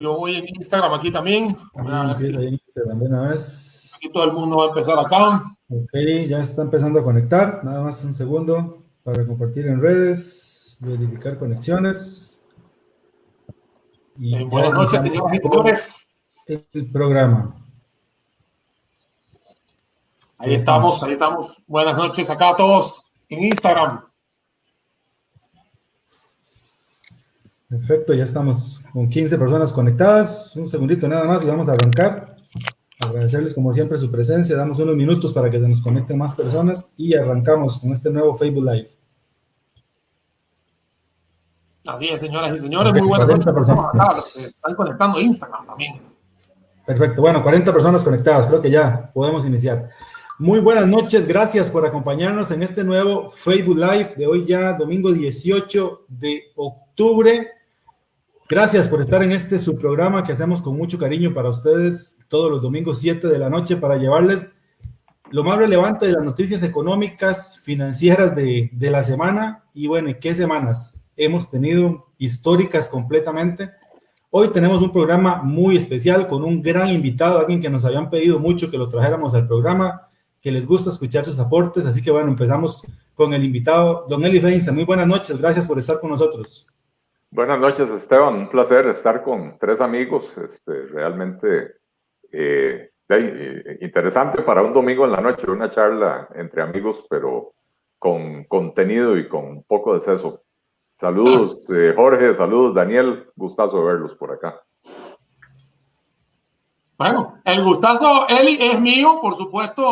Yo voy en Instagram aquí también. Ahí en Instagram de una vez. Aquí todo el mundo va a empezar acá. Ok, ya está empezando a conectar. Nada más un segundo para compartir en redes, verificar conexiones. Y eh, buenas noches, señores y señores. El programa. Ahí estamos, ahí estamos. Buenas noches acá a todos en Instagram. Perfecto, ya estamos con 15 personas conectadas. Un segundito nada más y vamos a arrancar. Agradecerles como siempre su presencia. Damos unos minutos para que se nos conecten más personas y arrancamos con este nuevo Facebook Live. Así es, señoras y señores. muy buenas noches. Personas. Están conectando Instagram también. Perfecto. Bueno, 40 personas conectadas. Creo que ya podemos iniciar. Muy buenas noches, gracias por acompañarnos en este nuevo Facebook Live de hoy ya, domingo 18 de octubre. Gracias por estar en este su programa que hacemos con mucho cariño para ustedes todos los domingos 7 de la noche para llevarles lo más relevante de las noticias económicas, financieras de, de la semana. Y bueno, ¿qué semanas? Hemos tenido históricas completamente. Hoy tenemos un programa muy especial con un gran invitado, alguien que nos habían pedido mucho que lo trajéramos al programa que les gusta escuchar sus aportes. Así que bueno, empezamos con el invitado, don Eli Feinza. Muy buenas noches, gracias por estar con nosotros. Buenas noches, Esteban. Un placer estar con tres amigos. Este, realmente eh, eh, interesante para un domingo en la noche, una charla entre amigos, pero con contenido y con poco de seso. Saludos, eh, Jorge, saludos, Daniel. Gustazo verlos por acá. Bueno, el gustazo, Eli, es mío, por supuesto.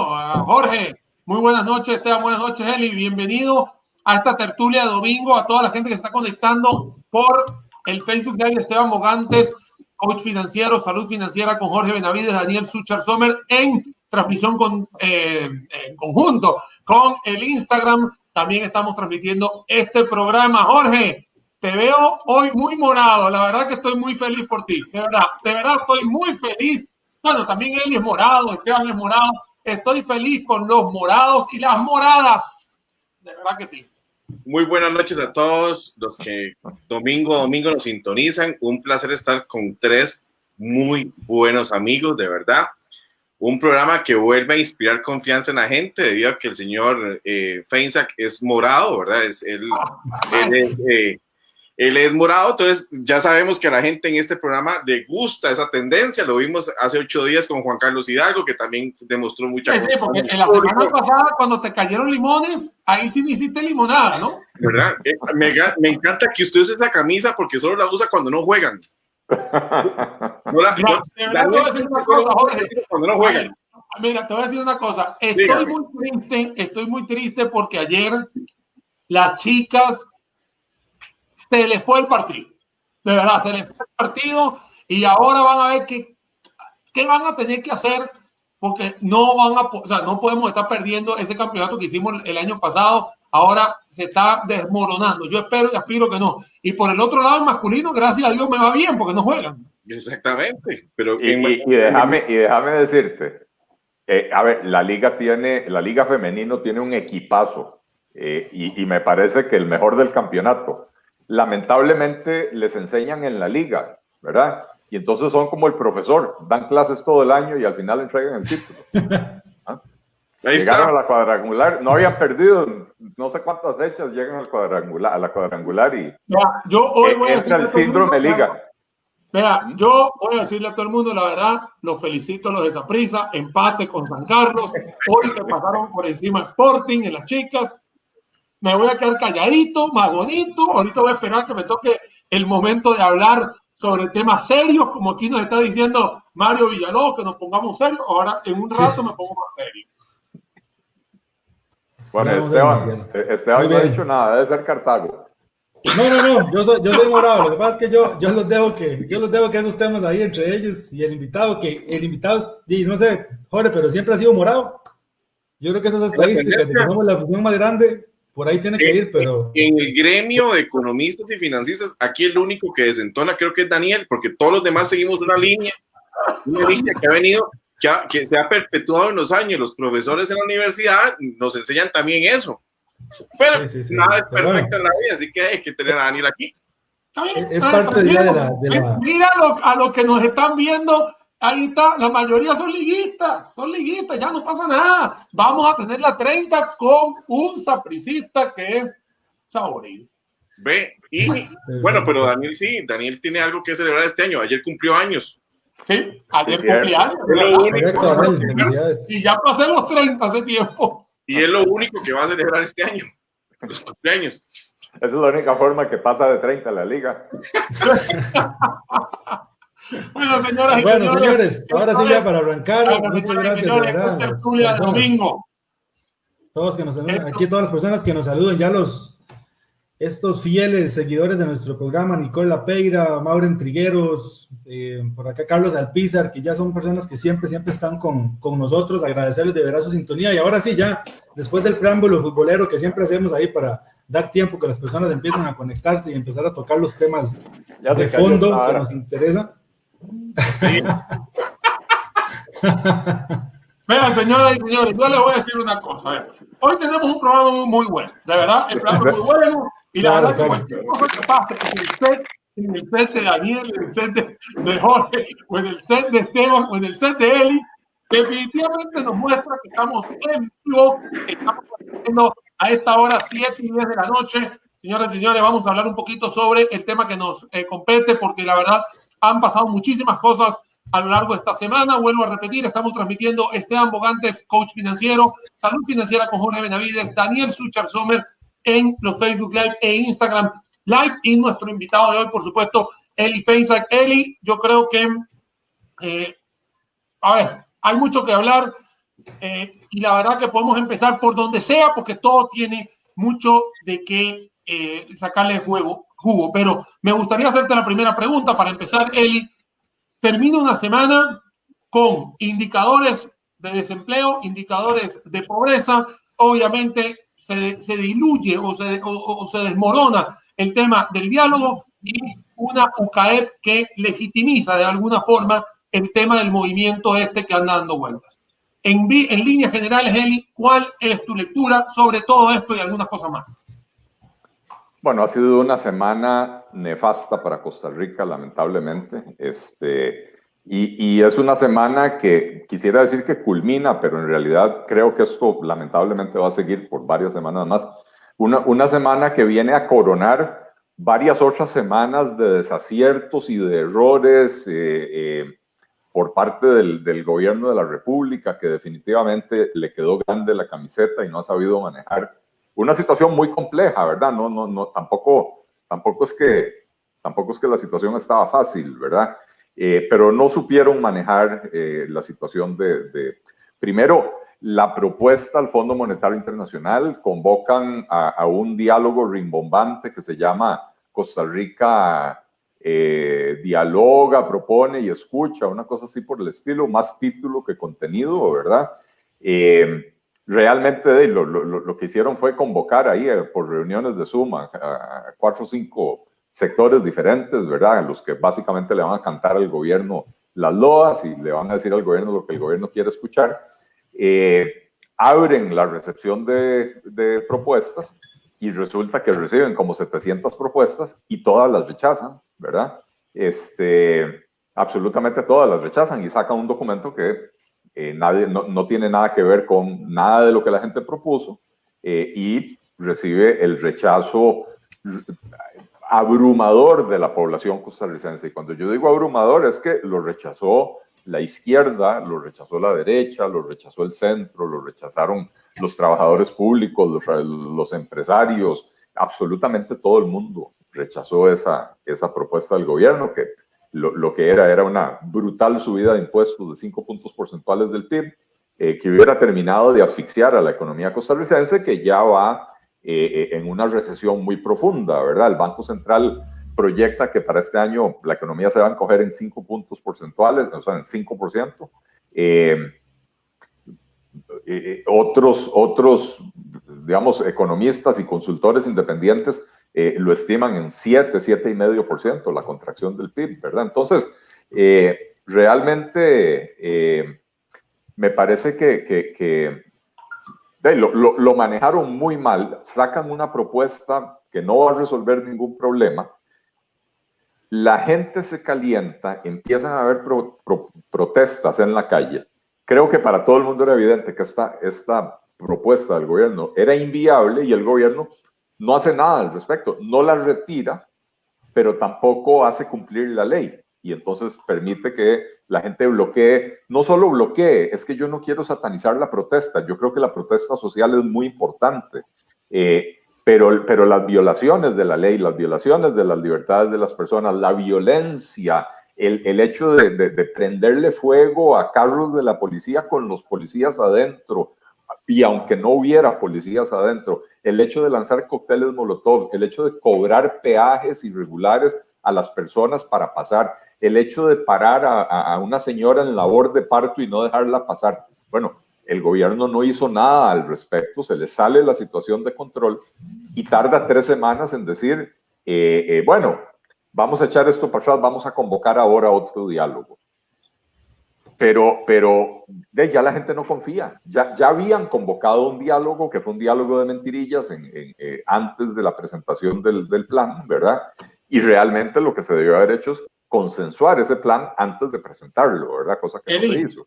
Jorge, muy buenas noches, Esteban, buenas noches, Eli. Bienvenido a esta tertulia de domingo, a toda la gente que está conectando por el Facebook de Esteban Mogantes, coach financiero, salud financiera con Jorge Benavides, Daniel Suchar Sommer, en transmisión con, eh, en conjunto con el Instagram. También estamos transmitiendo este programa. Jorge, te veo hoy muy morado. La verdad que estoy muy feliz por ti. De verdad, de verdad estoy muy feliz. Bueno, también él es morado, Esteban es morado. Estoy feliz con los morados y las moradas. De verdad que sí. Muy buenas noches a todos los que domingo a domingo nos sintonizan. Un placer estar con tres muy buenos amigos, de verdad. Un programa que vuelve a inspirar confianza en la gente debido a que el señor eh, Feinsack es morado, ¿verdad? Es, él, es, eh, él es morado, entonces ya sabemos que a la gente en este programa le gusta esa tendencia. Lo vimos hace ocho días con Juan Carlos Hidalgo, que también demostró mucha. Sí, sí porque en la semana pasada, cuando te cayeron limones, ahí sí hiciste limonada, ¿no? ¿Verdad? Eh, me, me, encanta que usted use esa camisa porque solo la usa cuando no juegan. No la, no, te voy a decir una cosa, Jorge. Cuando no juegan. Mira, te voy a decir una cosa. Estoy Dígame. muy triste, estoy muy triste porque ayer las chicas se le fue el partido. De verdad, se le fue el partido y ahora van a ver qué, qué van a tener que hacer porque no van a, o sea, no podemos estar perdiendo ese campeonato que hicimos el año pasado. Ahora se está desmoronando. Yo espero y aspiro que no. Y por el otro lado, el masculino, gracias a Dios, me va bien porque no juegan. Exactamente. Pero y, y, y déjame, y déjame decirte, eh, a ver, la liga tiene, la liga femenino tiene un equipazo eh, y, y, me parece que el mejor del campeonato lamentablemente les enseñan en la liga, ¿verdad? Y entonces son como el profesor, dan clases todo el año y al final entregan el título. ¿Ah? Ahí Llegaron está. a la cuadrangular, no habían perdido no sé cuántas fechas, llegan al cuadrangular, a la cuadrangular y Vea, yo hoy voy a entra el síndrome mundo, liga. Vea, yo voy a decirle a todo el mundo la verdad, los felicito a los de Zaprisa, empate con San Carlos, hoy que pasaron por encima Sporting en las chicas, me voy a quedar calladito, más bonito. Ahorita voy a esperar que me toque el momento de hablar sobre temas serios, como aquí nos está diciendo Mario Villalobos, que nos pongamos serios. Ahora, en un rato me pongo más serio. Bueno, Esteban, Esteban no ha dicho nada, debe ser Cartago. No, no, no, yo soy, yo soy morado. Lo que pasa es que yo, yo los dejo que, yo los dejo que esos temas ahí entre ellos y el invitado, que el invitado, y no sé, Jorge, pero siempre ha sido morado. Yo creo que esas estadísticas, que tenemos la función más grande, por ahí tiene que ir, pero... En el gremio de economistas y financistas, aquí el único que desentona creo que es Daniel, porque todos los demás seguimos una línea, una línea que ha venido, que, ha, que se ha perpetuado en los años. Los profesores en la universidad nos enseñan también eso. Pero sí, sí, sí. nada es perfecto bueno. en la vida, así que hay que tener a Daniel aquí. Es parte de la, Mira a lo, que nos están viendo. Ahí está, la mayoría son liguistas, son liguistas, ya no pasa nada. Vamos a tener la 30 con un sapricista que es Saborín. Ve, y bueno, pero Daniel sí, Daniel tiene algo que celebrar este año. Ayer cumplió años. Sí, ayer cumplió años. Y ya pasé los 30 hace tiempo. Y es lo único que va a celebrar este año, los cumpleaños. Esa es la única forma que pasa de 30 la liga. bueno, señoras y bueno, señores, ahora sí ya para arrancar. muchas gracias, de domingo. Todos que nos aquí todas las personas que nos saluden, ya los estos fieles seguidores de nuestro programa, Nicola Peira, Mauren Trigueros, eh, por acá Carlos Alpizar, que ya son personas que siempre, siempre están con, con, nosotros, agradecerles de verdad su sintonía. Y ahora sí, ya, después del preámbulo futbolero que siempre hacemos ahí para dar tiempo que las personas empiecen a conectarse y empezar a tocar los temas de fondo que nos interesa. Vean, señoras y señores, yo les voy a decir una cosa. Hoy tenemos un programa muy bueno, de verdad, el programa es muy bueno. Y la verdad que cualquier cosa que pase en el set, de Daniel, en el set de, Jorge, o en el set de Esteban, o en el set de Eli, definitivamente nos muestra que estamos en vivo, estamos haciendo a esta hora 7 y 10 de la noche. Señoras y señores, vamos a hablar un poquito sobre el tema que nos eh, compete, porque la verdad han pasado muchísimas cosas a lo largo de esta semana. Vuelvo a repetir, estamos transmitiendo Esteban Bogantes, coach financiero, Salud Financiera con Jorge Benavides, Daniel Suchar Sommer, en los Facebook Live e Instagram Live. Y nuestro invitado de hoy, por supuesto, Eli Feinsack. Eli, yo creo que, eh, a ver, hay mucho que hablar eh, y la verdad que podemos empezar por donde sea porque todo tiene mucho de qué eh, sacarle juego, jugo. Pero me gustaría hacerte la primera pregunta para empezar, Eli. Termina una semana con indicadores de desempleo, indicadores de pobreza, obviamente se, diluye o se, o, se desmorona el tema del diálogo y una UCAEP que legitimiza de alguna forma el tema del movimiento este que anda dando vueltas. En, en líneas generales, Eli, ¿cuál es tu lectura sobre todo esto y algunas cosas más? Bueno, ha sido una semana nefasta para Costa Rica, lamentablemente. Este, y, es una semana que quisiera decir que culmina, pero en realidad creo que esto lamentablemente va a seguir por varias semanas más. Una, una semana que viene a coronar varias otras semanas de desaciertos y de errores eh, eh, por parte del, del, gobierno de la República, que definitivamente le quedó grande la camiseta y no ha sabido manejar una situación muy compleja, ¿verdad? No, no, no, tampoco, tampoco es que, tampoco es que la situación estaba fácil, ¿verdad? Eh, pero no supieron manejar eh, la situación de, primero, la propuesta al Fondo Monetario Internacional, convocan a, un diálogo rimbombante que se llama Costa Rica eh, dialoga, propone y escucha, una cosa así por el estilo, más título que contenido, ¿verdad? Realmente lo, que hicieron fue convocar ahí por reuniones de suma a cuatro o cinco sectores diferentes, ¿verdad? En los que básicamente le van a cantar al gobierno las loas y le van a decir al gobierno lo que el gobierno quiere escuchar. Eh, abren la recepción de, de, propuestas y resulta que reciben como 700 propuestas y todas las rechazan, ¿verdad? Este, absolutamente todas las rechazan y sacan un documento que eh, nadie, no, no, tiene nada que ver con nada de lo que la gente propuso eh, y recibe el rechazo abrumador de la población costarricense. Y cuando yo digo abrumador es que lo rechazó la izquierda, lo rechazó la derecha, lo rechazó el centro, lo rechazaron los trabajadores públicos, los, empresarios, absolutamente todo el mundo rechazó esa, esa propuesta del gobierno, que lo, que era era una brutal subida de impuestos de 5 puntos porcentuales del PIB, eh, que hubiera terminado de asfixiar a la economía costarricense, que ya va eh, eh, en una recesión muy profunda, ¿verdad? El Banco Central proyecta que para este año la economía se va a encoger en 5 puntos porcentuales, o sea, en 5%. Eh, otros, otros, digamos, economistas y consultores independientes lo estiman en 7, 7,5% la contracción del PIB, ¿verdad? Entonces, realmente me parece que, que lo, lo, manejaron muy mal, sacan una propuesta que no va a resolver ningún problema la gente se calienta, empiezan a haber protestas en la calle. Creo que para todo el mundo era evidente que esta, esta propuesta del gobierno era inviable y el gobierno no hace nada al respecto, no la retira, pero tampoco hace cumplir la ley. Y entonces permite que la gente bloquee, no solo bloquee, es que yo no quiero satanizar la protesta, yo creo que la protesta social es muy importante, eh, pero, pero las violaciones de la ley, las violaciones de las libertades de las personas, la violencia, el, el hecho de, de, de prenderle fuego a carros de la policía con los policías adentro, y aunque no hubiera policías adentro, el hecho de lanzar cócteles Molotov, el hecho de cobrar peajes irregulares a las personas para pasar, el hecho de parar a, una señora en labor de parto y no dejarla pasar. Bueno, el gobierno no hizo nada al respecto, se le sale la situación de control y tarda tres semanas en decir, eh, eh, bueno, vamos a echar esto para atrás, vamos a convocar ahora otro diálogo. Pero, pero de, ya la gente no confía. Ya, ya habían convocado un diálogo, que fue un diálogo de mentirillas en, eh, antes de la presentación del, del plan, ¿verdad? Y realmente lo que se debió haber hecho es consensuar ese plan antes de presentarlo, ¿verdad? Cosa que no se hizo.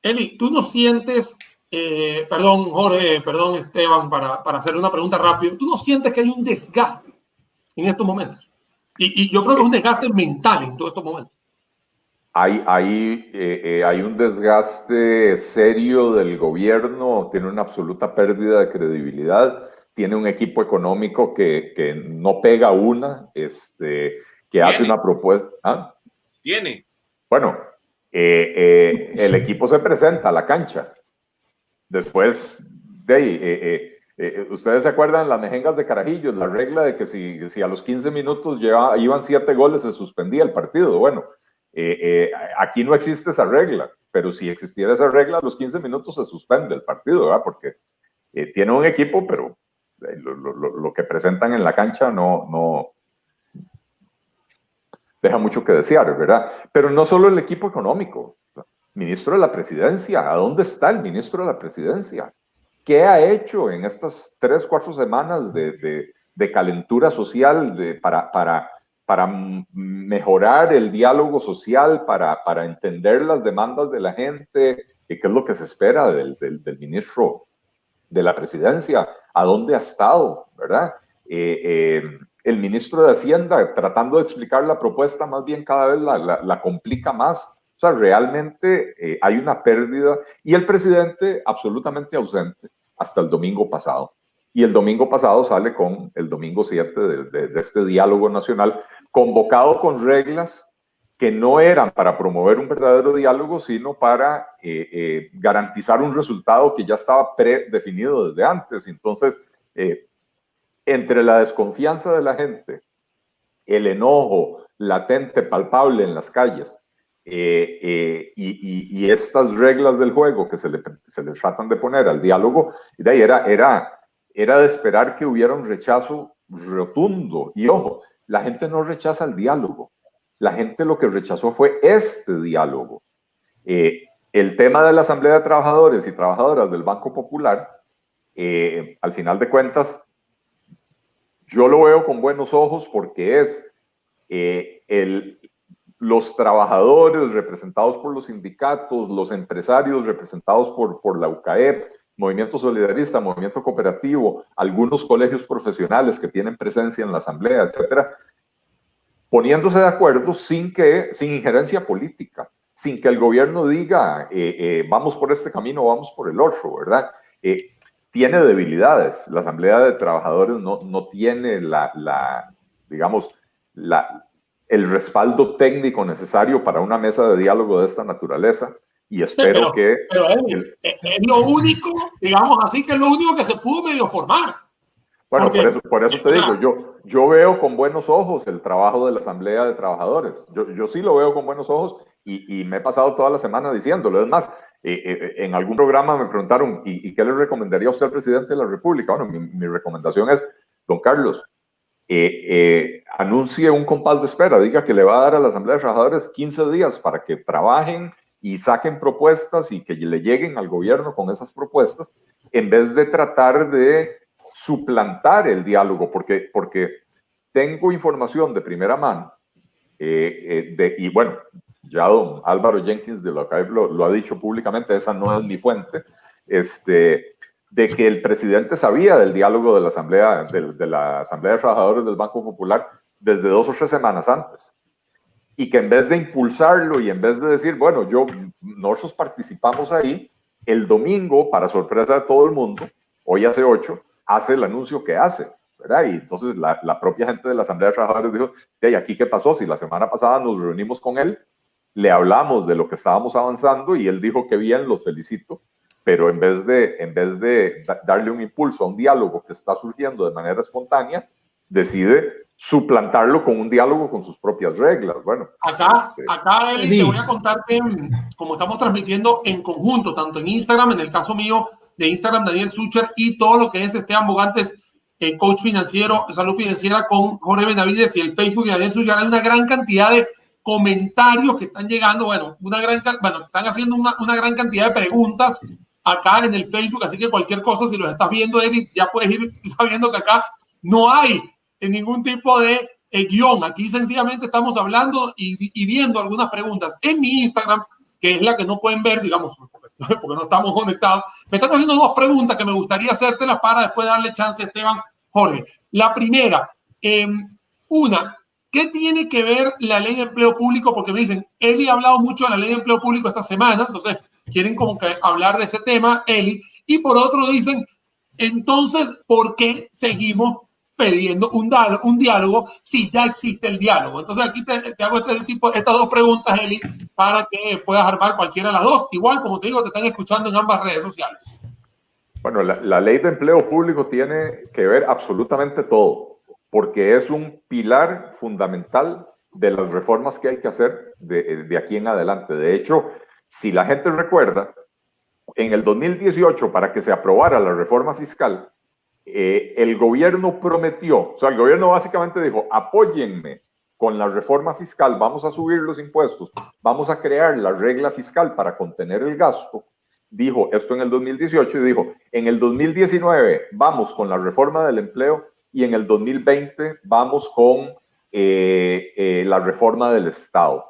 Eli, tú no sientes, eh, perdón Jorge, perdón Esteban, para, para hacer una pregunta rápida, ¿tú no sientes que hay un desgaste en estos momentos? Y, y yo creo que es un desgaste mental en todos estos momentos. Hay, hay, eh, eh, hay un desgaste serio del gobierno, tiene una absoluta pérdida de credibilidad, tiene un equipo económico que, que no pega una, este, que hace una propuesta. ¿ah? Tiene. Bueno, eh, eh, el equipo se presenta a la cancha. Después de ahí, ustedes se acuerdan las mejengas de Carajillos, la regla de que si, si a los 15 minutos lleva, iban 7 goles se suspendía el partido. Bueno, aquí no existe esa regla, pero si existiera esa regla, a los 15 minutos se suspende el partido, ¿verdad? Porque tiene un equipo, pero lo, lo, lo, que presentan en la cancha no, no, deja mucho que desear, ¿verdad? Pero no solo el equipo económico, ministro de la presidencia, ¿a dónde está el ministro de la presidencia? ¿Qué ha hecho en estas tres, cuatro semanas de, de, calentura social de, para, para, para mejorar el diálogo social, para, para entender las demandas de la gente? ¿Qué es lo que se espera del, del, del ministro de la presidencia? ¿A dónde ha estado? ¿Verdad? Eh, eh, el ministro de Hacienda tratando de explicar la propuesta, más bien cada vez la, complica más. O sea, realmente eh, hay una pérdida y el presidente absolutamente ausente hasta el domingo pasado. Y el domingo pasado sale con el domingo 7 de, este diálogo nacional, convocado con reglas que no eran para promover un verdadero diálogo, sino para eh, eh, garantizar un resultado que ya estaba predefinido desde antes. Entonces, entre la desconfianza de la gente, el enojo latente, palpable en las calles, eh, eh, y, estas reglas del juego que se le, tratan de poner al diálogo, de era, era, era de esperar que hubiera un rechazo rotundo. Y ojo, la gente no rechaza el diálogo. La gente lo que rechazó fue este diálogo. Eh, el tema de la Asamblea de Trabajadores y Trabajadoras del Banco Popular, al final de cuentas, yo lo veo con buenos ojos porque es eh, el, los trabajadores representados por los sindicatos, los empresarios representados por, por la UCAEP, Movimiento Solidarista, Movimiento Cooperativo, algunos colegios profesionales que tienen presencia en la Asamblea, etcétera, poniéndose de acuerdo sin, que, sin injerencia política, sin que el gobierno diga eh, eh, vamos por este camino, vamos por el otro, ¿verdad? tiene debilidades. La Asamblea de Trabajadores no, no tiene la, la digamos, la, el respaldo técnico necesario para una mesa de diálogo de esta naturaleza. Y espero que... Pero es, lo único, digamos así, que es lo único que se pudo medio formar. Bueno, por, eso, por eso te digo, yo, yo veo con buenos ojos el trabajo de la Asamblea de Trabajadores. Yo, yo sí lo veo con buenos ojos y, y me he pasado toda la semana diciéndolo. Es más, eh, eh, en algún programa me preguntaron, ¿y, qué le recomendaría usted al presidente de la República? Bueno, mi, recomendación es, don Carlos, eh, anuncie un compás de espera, diga que le va a dar a la Asamblea de Trabajadores 15 días para que trabajen y saquen propuestas y que le lleguen al gobierno con esas propuestas, en vez de tratar de suplantar el diálogo, porque, porque tengo información de primera mano de, y bueno, ya don Álvaro Jenkins de lo, lo, ha dicho públicamente, esa no es mi fuente, este, de que el presidente sabía del diálogo de la Asamblea, de, de la Asamblea de Trabajadores del Banco Popular desde dos o tres semanas antes y que en vez de impulsarlo y en vez de decir, bueno, yo, nosotros participamos ahí, el domingo, para sorpresa de todo el mundo, hoy hace ocho, hace el anuncio que hace, ¿verdad? Y entonces la, propia gente de la Asamblea de Trabajadores dijo, ¿y aquí qué pasó? Si la semana pasada nos reunimos con él, le hablamos de lo que estábamos avanzando y él dijo que bien, los felicito, pero en vez de, en vez de darle un impulso a un diálogo que está surgiendo de manera espontánea, decide suplantarlo con un diálogo con sus propias reglas. Bueno, acá, este, acá Eli, te voy a contar que como estamos transmitiendo en conjunto, tanto en Instagram, en el caso mío de Instagram, Daniel Sucher, y todo lo que es Esteban Bogantes, el coach financiero, salud financiera con Jorge Benavides y el Facebook de Daniel Sucher, hay una gran cantidad de comentarios que están llegando, bueno, una gran, bueno, están haciendo una, una gran cantidad de preguntas acá en el Facebook, así que cualquier cosa, si los estás viendo, Eli, ya puedes ir sabiendo que acá no hay en ningún tipo de eh, guion. Aquí sencillamente estamos hablando y, viendo algunas preguntas en mi Instagram, que es la que no pueden ver, digamos, porque, no estamos conectados. Me están haciendo dos preguntas que me gustaría hacértelas para después darle chance a Esteban Jorge. La primera, em, una, ¿qué tiene que ver la ley de empleo público? Porque me dicen, Eli ha hablado mucho de la ley de empleo público esta semana, entonces quieren como que hablar de ese tema, Eli. Y por otro dicen, entonces, ¿por qué seguimos pidiendo un, un diálogo si ya existe el diálogo. Entonces aquí te, hago este tipo, estas dos preguntas, Eli, para que puedas armar cualquiera de las dos. Igual, como te digo, te están escuchando en ambas redes sociales. Bueno, la, la ley de empleo público tiene que ver absolutamente todo, porque es un pilar fundamental de las reformas que hay que hacer de, de aquí en adelante. De hecho, si la gente recuerda, en el 2018, para que se aprobara la reforma fiscal, eh, el gobierno prometió, o sea, el gobierno básicamente dijo, apóyenme con la reforma fiscal, vamos a subir los impuestos, vamos a crear la regla fiscal para contener el gasto. Dijo esto en el 2018 y dijo, en el 2019 vamos con la reforma del empleo y en el 2020 vamos con eh, eh, la reforma del Estado.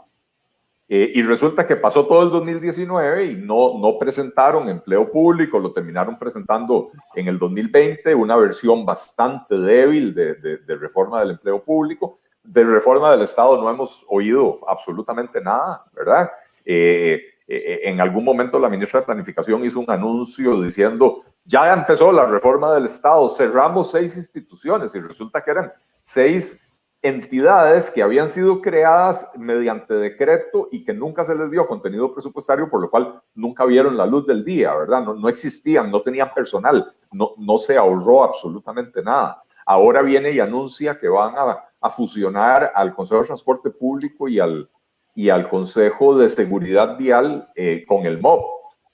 Eh, y resulta que pasó todo el 2019 y no, no presentaron empleo público, lo terminaron presentando en el 2020, una versión bastante débil de, de, reforma del empleo público. De reforma del Estado no hemos oído absolutamente nada, ¿verdad? Eh, eh, en algún momento la ministra de Planificación hizo un anuncio diciendo, ya empezó la reforma del Estado, cerramos seis instituciones y resulta que eran seis entidades que habían sido creadas mediante decreto y que nunca se les dio contenido presupuestario, por lo cual nunca vieron la luz del día, ¿verdad? No, no existían, no tenían personal, no, no se ahorró absolutamente nada. Ahora viene y anuncia que van a, a fusionar al Consejo de Transporte Público y al, y al Consejo de Seguridad Vial eh, con el MOB.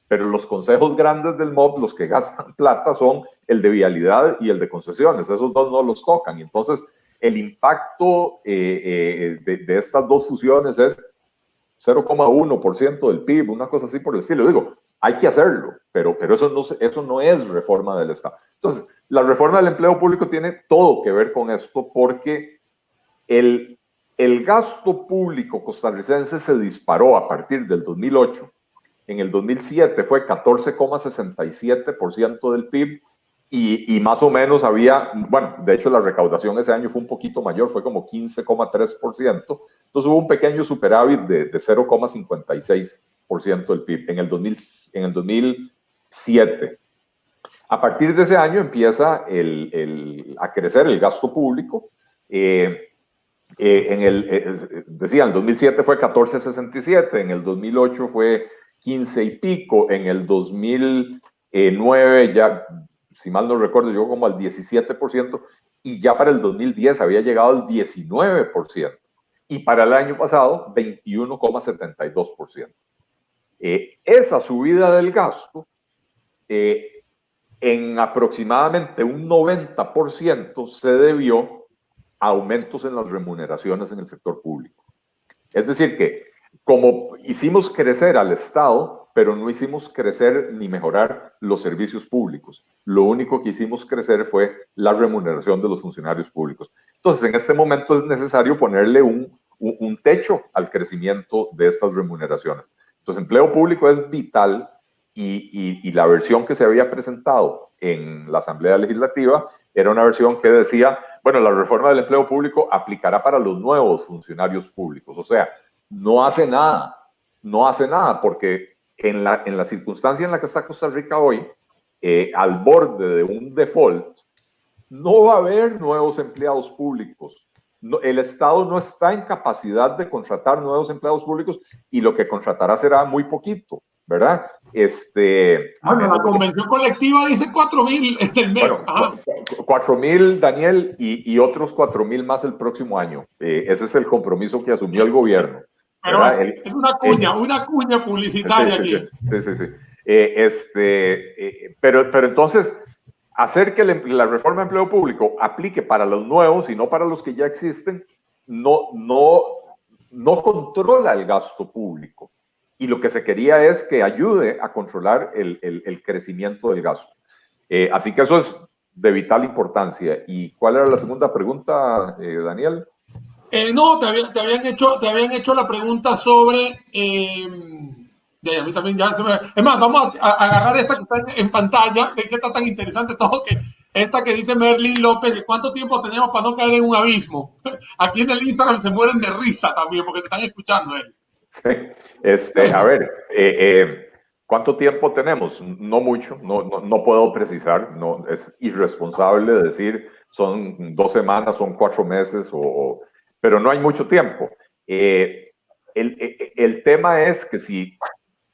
Pero los consejos grandes del MOB, los que gastan plata, son el de vialidad y el de concesiones. Esos dos no los tocan. Entonces, el impacto eh, eh, de, estas dos fusiones es 0,1% del PIB, una cosa así por el estilo. Digo, hay que hacerlo, pero, pero eso, no, eso no es reforma del Estado. Entonces, la reforma del empleo público tiene todo que ver con esto porque el, el gasto público costarricense se disparó a partir del 2008. En el 2007 fue 14,67% del PIB y, más o menos había, bueno, de hecho la recaudación ese año fue un poquito mayor, fue como 15,3%. Entonces hubo un pequeño superávit de, de 0,56% del PIB en el, 2000, en el 2007. A partir de ese año empieza el, a crecer el gasto público. Eh, eh, en el, eh, decía, en el 2007 fue 14,67, en el 2008 fue 15 y pico, en el 2009 ya si mal no recuerdo, llegó como al 17% y ya para el 2010 había llegado al 19% y para el año pasado 21,72%. Eh, esa subida del gasto eh, en aproximadamente un 90% se debió a aumentos en las remuneraciones en el sector público. Es decir, que como hicimos crecer al Estado, pero no hicimos crecer ni mejorar los servicios públicos. Lo único que hicimos crecer fue la remuneración de los funcionarios públicos. Entonces, en este momento es necesario ponerle un, un, techo al crecimiento de estas remuneraciones. Entonces, empleo público es vital y, y, la versión que se había presentado en la Asamblea Legislativa era una versión que decía, bueno, la reforma del empleo público aplicará para los nuevos funcionarios públicos. O sea, no hace nada, no hace nada, porque en la, en la circunstancia en la que está Costa Rica hoy, eh, al borde de un default, no va a haber nuevos empleados públicos. el Estado no está en capacidad de contratar nuevos empleados públicos y lo que contratará será muy poquito, ¿verdad? Este, bueno, la convención colectiva dice 4 mil mes. Bueno, 4 mil, Daniel, y, y otros 4 mil más el próximo año. Eh, ese es el compromiso que asumió el gobierno. Pero es una cuña, una cuña publicitaria sí, aquí. Sí, sí, sí. Eh, este, eh, pero, pero entonces, hacer que em, la reforma de empleo público aplique para los nuevos y no para los que ya existen, no, no, no controla el gasto público. Y lo que se quería es que ayude a controlar el, el, crecimiento del gasto. Eh, así que eso es de vital importancia. ¿Y cuál era la segunda pregunta, eh, Daniel? Eh, no, te, te, habían hecho, te habían hecho la pregunta sobre a mí también ya se me... Es más, vamos a, agarrar esta que está en, pantalla, que está tan interesante todo, que esta que dice Merlin López, de cuánto tiempo tenemos para no caer en un abismo. Aquí en el Instagram se mueren de risa también, porque te están escuchando él. Sí, este, a ver, eh, eh, ¿cuánto tiempo tenemos? No mucho, no, no, puedo precisar, no, es irresponsable decir son dos semanas, son cuatro meses, o, pero no hay mucho tiempo. Eh, el, el, tema es que si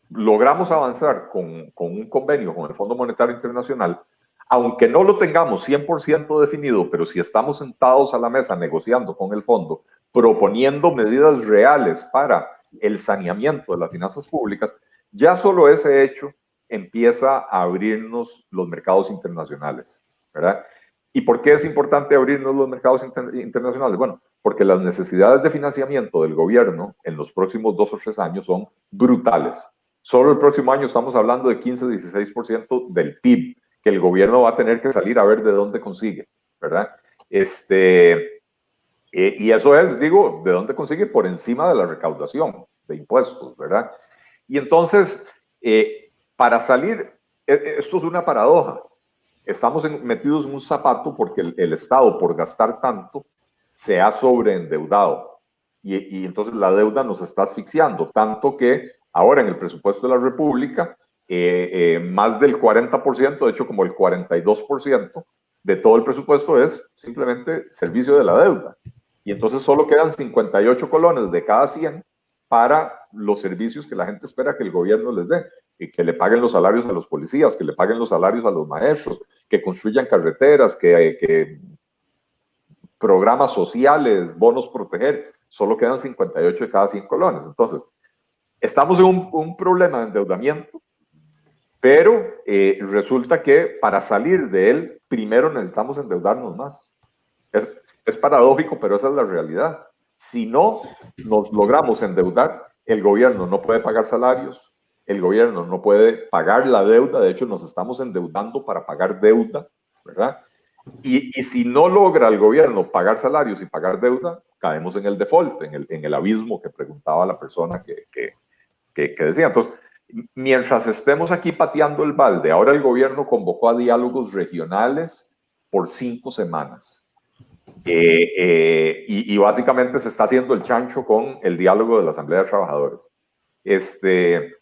logramos avanzar con, con, un convenio con el Fondo Monetario Internacional, aunque no lo tengamos 100% definido, pero si estamos sentados a la mesa negociando con el fondo, proponiendo medidas reales para el saneamiento de las finanzas públicas, ya solo ese hecho empieza a abrirnos los mercados internacionales, ¿verdad? ¿Y por qué es importante abrirnos los mercados internacionales? Bueno, porque las necesidades de financiamiento del gobierno en los próximos dos o tres años son brutales. Solo el próximo año estamos hablando de 15-16% del PIB que el gobierno va a tener que salir a ver de dónde consigue, ¿verdad? Este, eh, y eso es, digo, de dónde consigue por encima de la recaudación de impuestos, ¿verdad? Y entonces, eh, para salir, e, esto es una paradoja. Estamos metidos en un zapato porque el, Estado, por gastar tanto, se ha sobreendeudado. Y, entonces la deuda nos está asfixiando, tanto que Ahora, en el presupuesto de la República, eh, eh, más del 40%, de hecho como el 42% de todo el presupuesto es simplemente servicio de la deuda. Y entonces solo quedan 58 colones de cada 100 para los servicios que la gente espera que el gobierno les dé, que le paguen los salarios a los policías, que le paguen los salarios a los maestros, que construyan carreteras, que, que programas sociales, bonos proteger, solo quedan 58 de cada 100 colones. Entonces, Estamos en un, problema de endeudamiento, pero eh, resulta que para salir de él, primero necesitamos endeudarnos más. Es, es paradójico, pero esa es la realidad. Si no nos logramos endeudar, el gobierno no puede pagar salarios, el gobierno no puede pagar la deuda, de hecho nos estamos endeudando para pagar deuda, ¿verdad? Y, y, si no logra el gobierno pagar salarios y pagar deuda, caemos en el default, en el, en el abismo que preguntaba la persona que, que, que, decía. Entonces, mientras estemos aquí pateando el balde, ahora el gobierno convocó a diálogos regionales por cinco semanas. Eh, eh, y, básicamente se está haciendo el chancho con el diálogo de la Asamblea de Trabajadores. Este,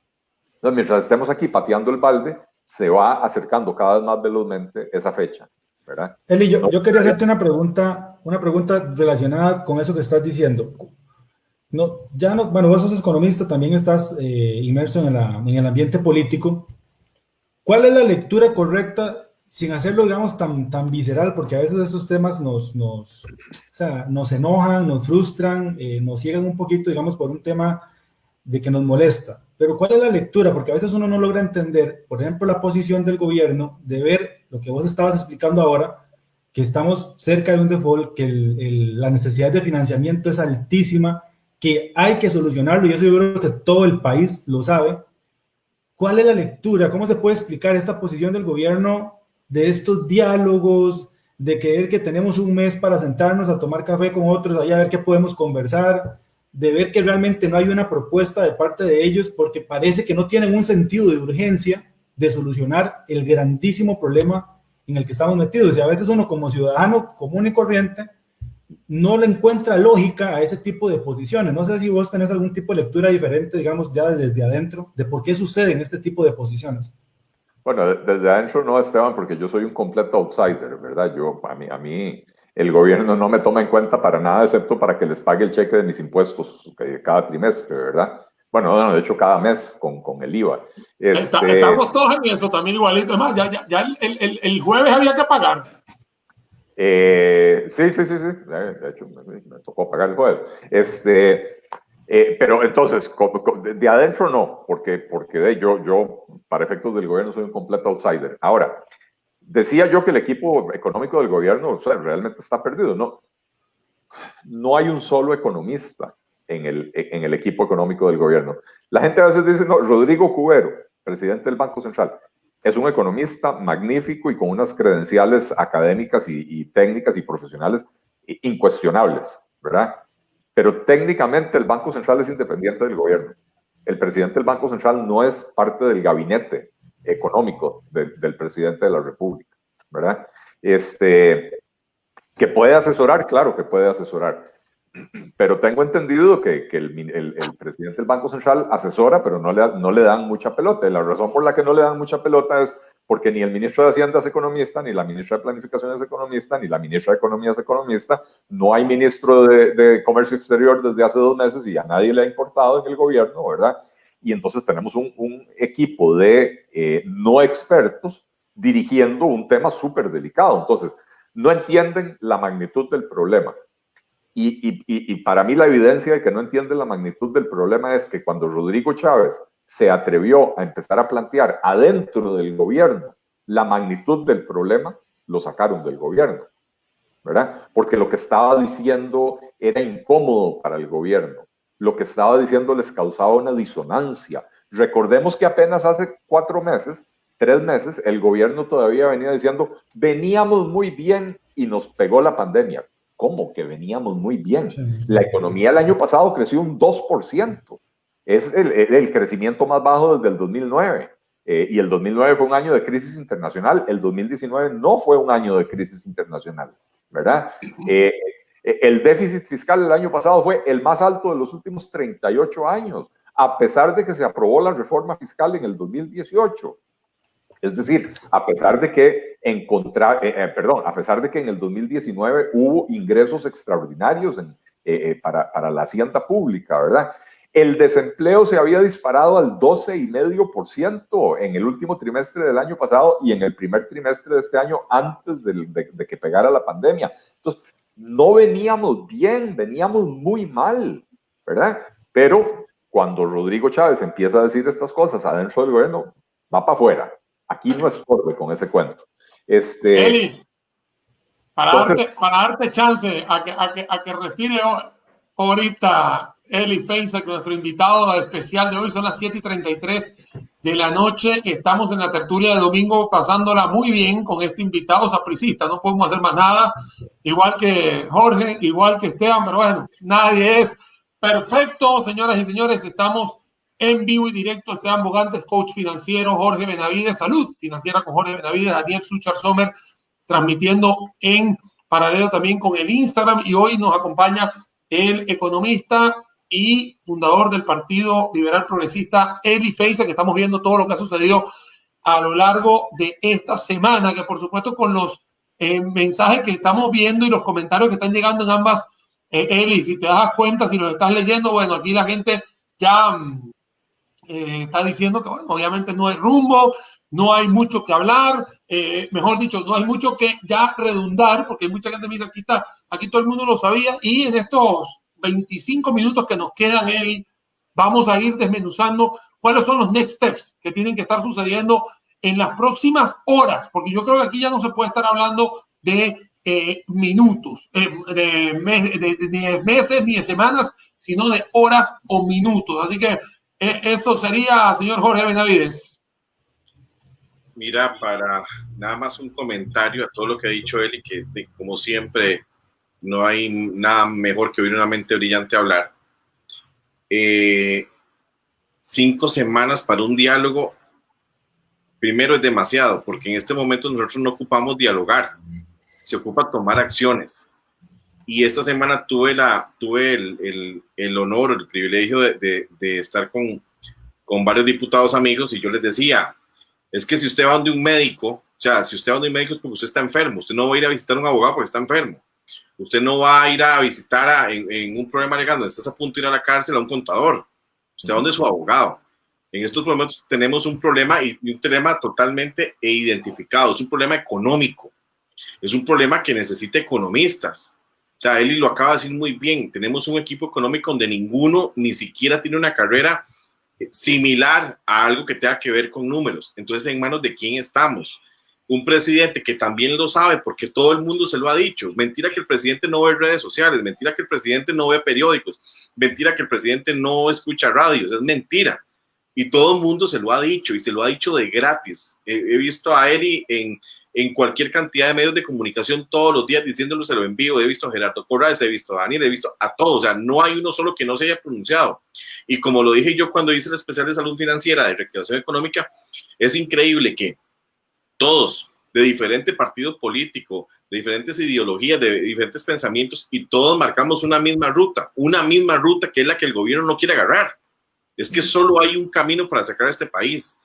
entonces, mientras estemos aquí pateando el balde, se va acercando cada vez más velozmente esa fecha. ¿verdad? Eli, yo, yo quería hacerte una pregunta, una pregunta relacionada con eso que estás diciendo. No, ya no, bueno, vos sos economista, también estás eh, inmerso en, en, el ambiente político. ¿Cuál es la lectura correcta sin hacerlo, digamos, tan, tan visceral? Porque a veces estos temas nos, nos, o sea, nos enojan, nos frustran, eh, nos ciegan un poquito, digamos, por un tema de que nos molesta. Pero ¿cuál es la lectura? Porque a veces uno no logra entender, por ejemplo, la posición del gobierno de ver lo que vos estabas explicando ahora, que estamos cerca de un default, que la necesidad de financiamiento es altísima que hay que solucionarlo y eso yo creo que todo el país lo sabe. ¿Cuál es la lectura? ¿Cómo se puede explicar esta posición del gobierno de estos diálogos, de creer que tenemos un mes para sentarnos a tomar café con otros, allá a ver qué podemos conversar? De ver que realmente no hay una propuesta de parte de ellos porque parece que no tienen un sentido de urgencia de solucionar el grandísimo problema en el que estamos metidos. Y a veces uno como ciudadano común y corriente no le encuentra lógica a ese tipo de posiciones. No sé si vos tenés algún tipo de lectura diferente, digamos, ya desde adentro, de por qué suceden este tipo de posiciones. Bueno, desde adentro no, Esteban, porque yo soy un completo outsider, ¿verdad? Yo, a mí, a mí el gobierno no me toma en cuenta para nada, excepto para que les pague el cheque de mis impuestos cada trimestre, ¿verdad? Bueno, de hecho, cada mes con, con el IVA. Este... Estamos todos en eso también igualito. Además, ya, ya, ya el, el, el, jueves había que pagar. Eh, sí, sí, sí, sí. De hecho, me, me, tocó pagar el jueves. Este, eh, pero entonces, de adentro no, porque, porque de yo, yo, para efectos del gobierno, soy un completo outsider. Ahora, decía yo que el equipo económico del gobierno realmente está perdido. No, no hay un solo economista en el, en el equipo económico del gobierno. La gente a veces dice, no, Rodrigo Cubero, presidente del Banco Central, es un economista magnífico y con unas credenciales académicas y, y técnicas y profesionales incuestionables, ¿verdad? Pero técnicamente el Banco Central es independiente del gobierno. El presidente del Banco Central no es parte del gabinete económico del presidente de la República, ¿verdad? Este, que puede asesorar, claro que puede asesorar, pero tengo entendido que, el, presidente del Banco Central asesora, pero no le, no le dan mucha pelota. La razón por la que no le dan mucha pelota es porque ni el ministro de Hacienda es economista, ni la ministra de Planificación es economista, ni la ministra de Economía es economista. No hay ministro de, de Comercio Exterior desde hace dos meses y a nadie le ha importado en el gobierno, ¿verdad? Y entonces tenemos un, equipo de eh, no expertos dirigiendo un tema súper delicado. Entonces, no entienden la magnitud del problema. Y, y, y, para mí la evidencia de que no entienden la magnitud del problema es que cuando Rodrigo Chávez se atrevió a empezar a plantear adentro del gobierno la magnitud del problema, lo sacaron del gobierno, ¿verdad? Porque lo que estaba diciendo era incómodo para el gobierno lo que estaba diciendo les causaba una disonancia. Recordemos que apenas hace cuatro meses, tres meses, el gobierno todavía venía diciendo, veníamos muy bien y nos pegó la pandemia. ¿Cómo que veníamos muy bien? La economía el año pasado creció un 2%. Es el, el crecimiento más bajo desde el 2009. Eh, y el 2009 fue un año de crisis internacional. El 2019 no fue un año de crisis internacional, ¿verdad? Eh, eh, el déficit fiscal el año pasado fue el más alto de los últimos 38 años, a pesar de que se aprobó la reforma fiscal en el 2018. Es decir, a pesar de que encontrar, eh, eh, perdón, a pesar de que en el 2019 hubo ingresos extraordinarios en, eh, para, para, la hacienda pública, ¿verdad? El desempleo se había disparado al 12,5% en el último trimestre del año pasado y en el primer trimestre de este año antes de, de, de que pegara la pandemia. Entonces, no veníamos bien, veníamos muy mal, ¿verdad? Pero cuando Rodrigo Chávez empieza a decir estas cosas adentro del gobierno, va para afuera. Aquí no estorbe con ese cuento. Este, Eli, para, entonces, darte, para darte chance a que, a que, a que respire ahorita Eli Feinza, que nuestro invitado especial de hoy son las 7 y 33 de la noche. Estamos en la tertulia de domingo pasándola muy bien con este invitado sapricista. No podemos hacer más nada. Igual que Jorge, igual que Esteban, pero bueno, nadie es perfecto, señoras y señores. Estamos en vivo y directo. Esteban Bogantes, coach financiero, Jorge Benavides, salud financiera con Jorge Benavides, Daniel Suchar Sommer, transmitiendo en paralelo también con el Instagram. Y hoy nos acompaña el economista y fundador del Partido Liberal Progresista, Eli Feiza, que estamos viendo todo lo que ha sucedido a lo largo de esta semana, que por supuesto con los eh, mensajes que estamos viendo y los comentarios que están llegando en ambas, eh, Eli, si te das cuenta, si los estás leyendo, bueno, aquí la gente ya mm, eh, está diciendo que, bueno, obviamente no hay rumbo, no hay mucho que hablar, eh, mejor dicho, no hay mucho que ya redundar, porque hay mucha gente que me dice, aquí aquí todo el mundo lo sabía, y en estos 25 minutos que nos quedan, Eli, vamos a ir desmenuzando cuáles son los next steps que tienen que estar sucediendo en las próximas horas, porque yo creo que aquí ya no se puede estar hablando de eh, minutos, eh, de, de, de meses ni de semanas, sino de horas o minutos. Así que eh, eso sería, señor Jorge Benavides. Mira, para nada más un comentario a todo lo que ha dicho él y que como siempre no hay nada mejor que oír una mente brillante hablar. eh, cinco semanas para un diálogo, primero es demasiado, porque en este momento nosotros no ocupamos dialogar, se ocupa tomar acciones. Y esta semana tuve, la, tuve el, el, el honor, el privilegio de, estar con, con varios diputados amigos y yo les decía, es que si usted va donde un médico, o sea, si usted va donde un médico es porque usted está enfermo, usted no va a ir a visitar a un abogado porque está enfermo. Usted no va a ir a visitar a, en, en, un problema legal donde estás a punto de ir a la cárcel a un contador. Usted va donde su abogado. En estos momentos tenemos un problema y un problema totalmente identificado. Es un problema económico. Es un problema que necesita economistas. O sea, Eli lo acaba de decir muy bien. Tenemos un equipo económico donde ninguno ni siquiera tiene una carrera similar a algo que tenga que ver con números. Entonces, ¿en manos de quién estamos? Un presidente que también lo sabe porque todo el mundo se lo ha dicho. Mentira que el presidente no ve redes sociales, mentira que el presidente no ve periódicos, mentira que el presidente no escucha radios, es mentira. Y todo el mundo se lo ha dicho y se lo ha dicho de gratis. He, visto a Eri en, en cualquier cantidad de medios de comunicación todos los días diciéndolo, se lo envío. He visto a Gerardo Corrales, he visto a Daniel, he visto a todos. O sea, no hay uno solo que no se haya pronunciado. Y como lo dije yo cuando hice el especial de salud financiera, de reactivación económica, es increíble que todos, de diferente partido político, de diferentes ideologías, de diferentes pensamientos, y todos marcamos una misma ruta, una misma ruta que es la que el gobierno no quiere agarrar. Es que solo hay un camino para sacar a este país.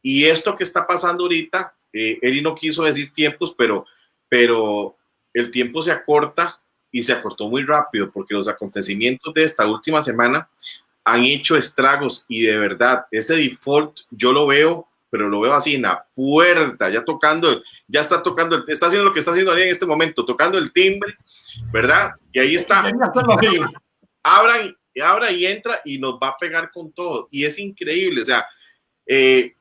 Y esto que está pasando ahorita eh, Eri no quiso decir tiempos, pero, pero el tiempo se acorta y se acortó muy rápido porque los acontecimientos de esta última semana han hecho estragos y de verdad ese default yo lo veo, pero lo veo así en la puerta, ya tocando, ya está tocando, está haciendo lo que está haciendo Ari en este momento, tocando el timbre, ¿verdad? Y ahí está. Abran, abra y entra y nos va a pegar con todo. Y es increíble, o sea, eh,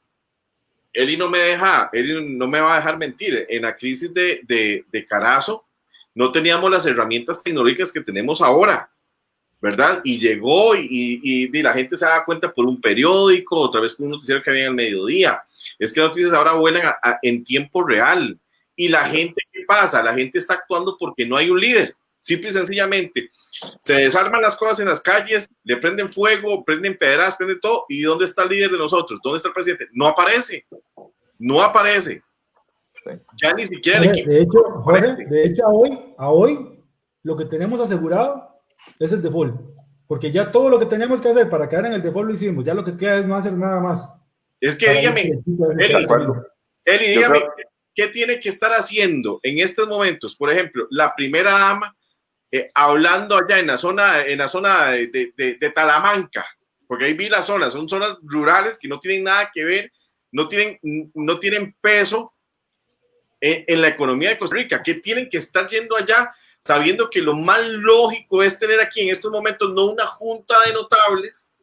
Eli no me deja, Eli no me va a dejar mentir. En la crisis de, de, de Carazo no teníamos las herramientas tecnológicas que tenemos ahora, ¿verdad? Y llegó y, y, y, la gente se da cuenta por un periódico, otra vez por un noticiero que había al mediodía. Es que las noticias ahora vuelan a, a, en tiempo real. Y la gente, ¿qué pasa? La gente está actuando porque no hay un líder. Simple y sencillamente, se desarman las cosas en las calles, le prenden fuego, prenden pedras, prenden todo. ¿Y dónde está el líder de nosotros? ¿Dónde está el presidente? No aparece. No aparece. Ya ni siquiera el equipo. De hecho, Jorge, de hecho a hoy, a hoy, lo que tenemos asegurado es el default. Porque ya todo lo que teníamos que hacer para quedar en el default lo hicimos. Ya lo que queda es no hacer nada más. Es que dígame, Eli, Eli, dígame, ¿qué tiene que estar haciendo en estos momentos? Por ejemplo, la primera dama eh, hablando allá en la zona, en la zona de, de, de, Talamanca, porque ahí vi las zonas, son zonas rurales que no tienen nada que ver, no tienen, no tienen peso en, en la economía de Costa Rica, que tienen que estar yendo allá sabiendo que lo más lógico es tener aquí en estos momentos no una junta de notables,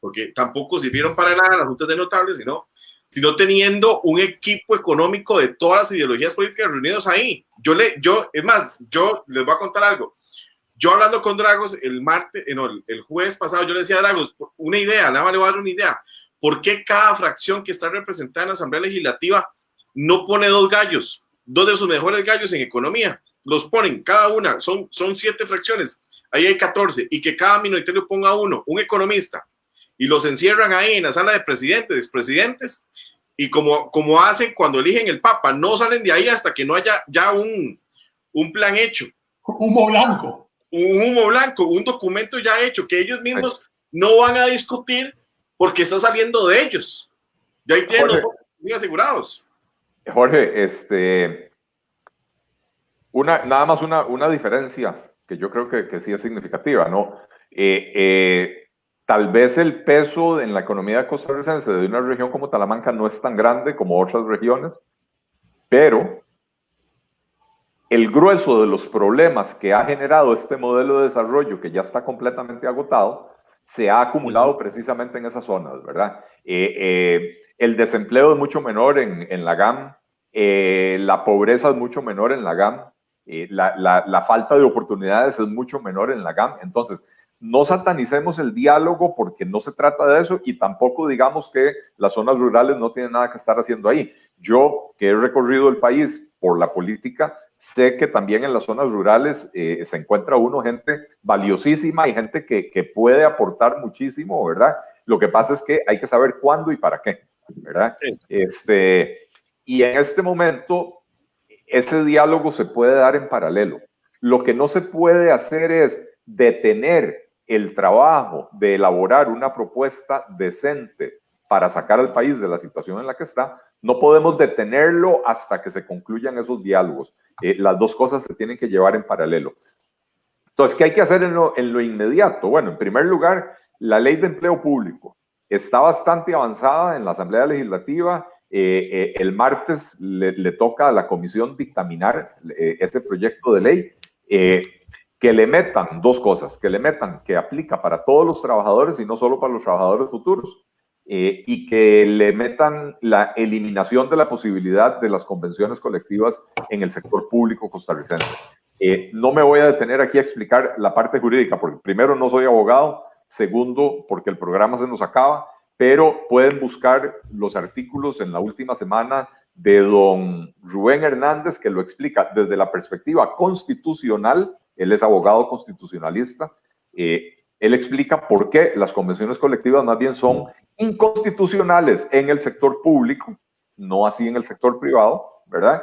porque tampoco sirvieron para nada las juntas de notables, sino, sino teniendo un equipo económico de todas las ideologías políticas reunidos ahí. Yo le, yo, es más, yo les voy a contar algo. Yo hablando con Dragos el martes, eh, no, el jueves pasado, yo le decía a Dragos, una idea, nada más le voy a dar una idea. ¿Por qué cada fracción que está representada en la Asamblea Legislativa no pone dos gallos, dos de sus mejores gallos en economía? Los ponen cada una, son, son siete fracciones, ahí hay 14, y que cada minoritario ponga uno, un economista, y los encierran ahí en la sala de presidentes, de expresidentes, y como, como hacen cuando eligen el Papa, no salen de ahí hasta que no haya ya un, un plan hecho. Humo blanco un humo blanco, un documento ya hecho que ellos mismos no van a discutir porque está saliendo de ellos. Ya ahí tienen Jorge, bien asegurados. Jorge, este, una, nada más una, una diferencia que yo creo que, que sí es significativa, ¿no? Eh, eh, tal vez el peso en la economía costarricense de una región como Talamanca no es tan grande como otras regiones, pero el grueso de los problemas que ha generado este modelo de desarrollo, que ya está completamente agotado, se ha acumulado precisamente en esas zonas, ¿verdad? Eh, eh, el desempleo es mucho menor en, en la GAM, eh, la pobreza es mucho menor en la GAM, la, la, la, falta de oportunidades es mucho menor en la GAM. Entonces, no satanicemos el diálogo porque no se trata de eso y tampoco digamos que las zonas rurales no tienen nada que estar haciendo ahí. Yo, que he recorrido el país por la política, sé que también en las zonas rurales eh, se encuentra uno gente valiosísima y gente que, que, puede aportar muchísimo, ¿verdad? Lo que pasa es que hay que saber cuándo y para qué, ¿verdad? Este, y en este momento, ese diálogo se puede dar en paralelo. Lo que no se puede hacer es detener el trabajo de elaborar una propuesta decente para sacar al país de la situación en la que está, no podemos detenerlo hasta que se concluyan esos diálogos. Eh, las dos cosas se tienen que llevar en paralelo. Entonces, ¿qué hay que hacer en lo, en lo inmediato? Bueno, en primer lugar, la ley de empleo público está bastante avanzada en la Asamblea Legislativa. Eh, eh, el martes le, toca a la comisión dictaminar ese proyecto de ley que le metan dos cosas, que le metan que aplica para todos los trabajadores y no solo para los trabajadores futuros, eh, y que le metan la eliminación de la posibilidad de las convenciones colectivas en el sector público costarricense. Eh, no me voy a detener aquí a explicar la parte jurídica, porque primero no soy abogado, segundo porque el programa se nos acaba, pero pueden buscar los artículos en la última semana de don Rubén Hernández, que lo explica desde la perspectiva constitucional él es abogado constitucionalista, eh, él explica por qué las convenciones colectivas más bien son inconstitucionales en el sector público, no así en el sector privado, ¿verdad?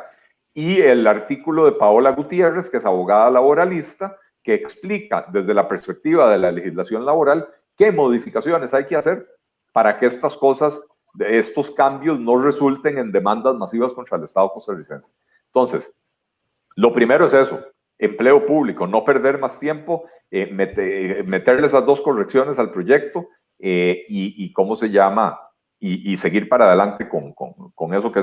Y el artículo de Paola Gutiérrez, que es abogada laboralista, que explica desde la perspectiva de la legislación laboral qué modificaciones hay que hacer para que estas cosas, estos cambios no resulten en demandas masivas contra el Estado costarricense. Entonces, lo primero es eso, empleo público, no perder más tiempo, eh, meterle esas dos correcciones al proyecto eh, y, cómo se llama, y, seguir para adelante con, eso que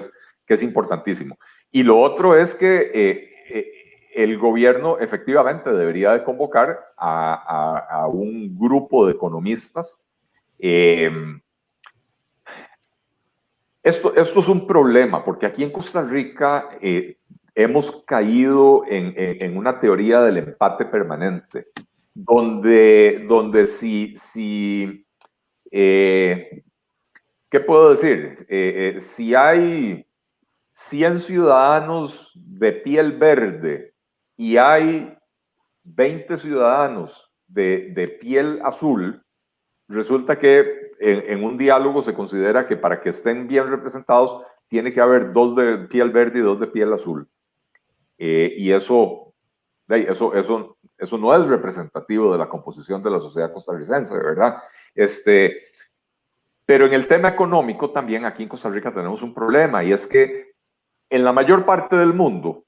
es, importantísimo. Y lo otro es que eh, el gobierno efectivamente debería de convocar a, un grupo de economistas. Esto, esto es un problema, porque aquí en Costa Rica hemos caído en, una teoría del empate permanente, donde, donde si, si eh, ¿qué puedo decir? Eh, eh, si hay 100 ciudadanos de piel verde y hay 20 ciudadanos de, piel azul, resulta que en, un diálogo se considera que para que estén bien representados tiene que haber dos de piel verde y dos de piel azul. Eh, y eso, eso, eso, eso no es representativo de la composición de la sociedad costarricense, ¿verdad? Este, pero en el tema económico también aquí en Costa Rica tenemos un problema y es que en la mayor parte del mundo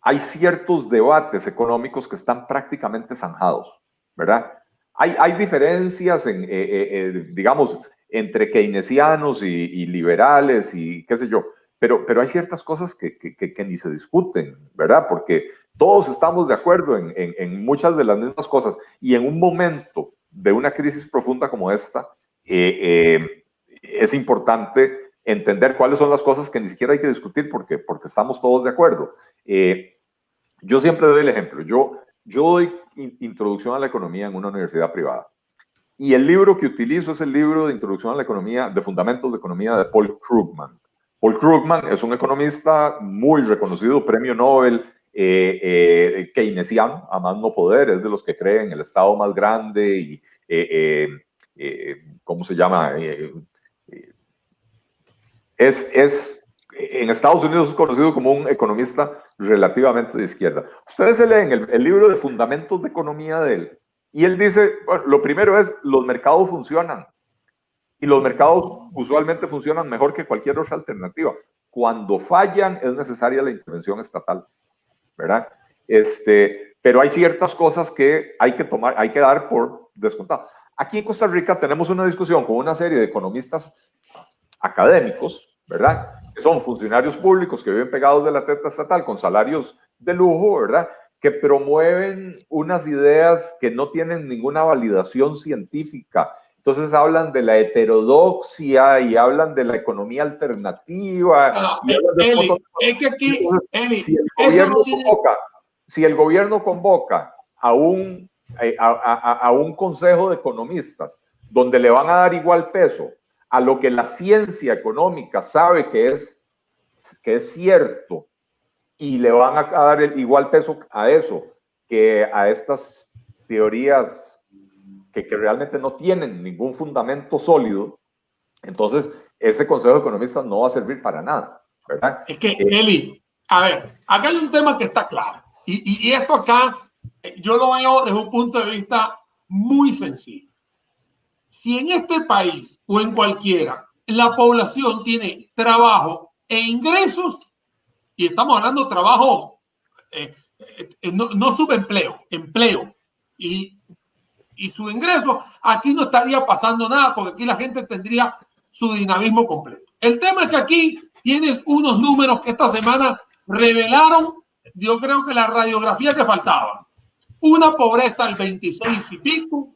hay ciertos debates económicos que están prácticamente zanjados, ¿verdad? Hay, hay diferencias en, eh, eh, digamos, entre keynesianos y, y, liberales y qué sé yo, pero, pero hay ciertas cosas que, que, ni se discuten, ¿verdad? Porque todos estamos de acuerdo en, en, muchas de las mismas cosas y en un momento de una crisis profunda como esta, eh, eh, es importante entender cuáles son las cosas que ni siquiera hay que discutir porque, porque estamos todos de acuerdo. Eh, yo siempre doy el ejemplo. Yo, yo doy introducción a la economía en una universidad privada. Y el libro que utilizo es el libro de introducción a la economía, de fundamentos de economía de Paul Krugman. Paul Krugman es un economista muy reconocido, premio Nobel, eh, eh, keynesiano, a más no poder, es de los que creen el Estado más grande y, eh, eh, ¿cómo se llama? es, es, en Estados Unidos es conocido como un economista relativamente de izquierda. Ustedes se leen el, el libro de Fundamentos de Economía de él y él dice, bueno, lo primero es, los mercados funcionan y los mercados usualmente funcionan mejor que cualquier otra alternativa. Cuando fallan es necesaria la intervención estatal, ¿verdad? Este, pero hay ciertas cosas que hay que tomar, hay que dar por descontado. Aquí en Costa Rica tenemos una discusión con una serie de economistas académicos, ¿verdad? Que son funcionarios públicos que viven pegados de la teta estatal con salarios de lujo, ¿verdad? Que promueven unas ideas que no tienen ninguna validación científica entonces hablan de la heterodoxia y hablan de la economía alternativa. Ah, Eli, es que aquí, Eli, si, el gobierno convoca, si el gobierno convoca a un, eh, a, a, un consejo de economistas donde le van a dar igual peso a lo que la ciencia económica sabe que es, que es cierto y le van a dar el igual peso a eso que a estas teorías que, que realmente no tienen ningún fundamento sólido, entonces ese Consejo de Economistas no va a servir para nada, ¿verdad? Es que, eh, Eli, a ver, acá hay un tema que está claro, y, y, esto acá eh, yo lo veo desde un punto de vista muy sencillo. Si en este país o en cualquiera la población tiene trabajo e ingresos, y estamos hablando de trabajo, eh, no, no subempleo, empleo, y, y su ingreso, aquí no estaría pasando nada, porque aquí la gente tendría su dinamismo completo. El tema es que aquí tienes unos números que esta semana revelaron, yo creo que la radiografía que faltaba. Una pobreza al 26 y pico,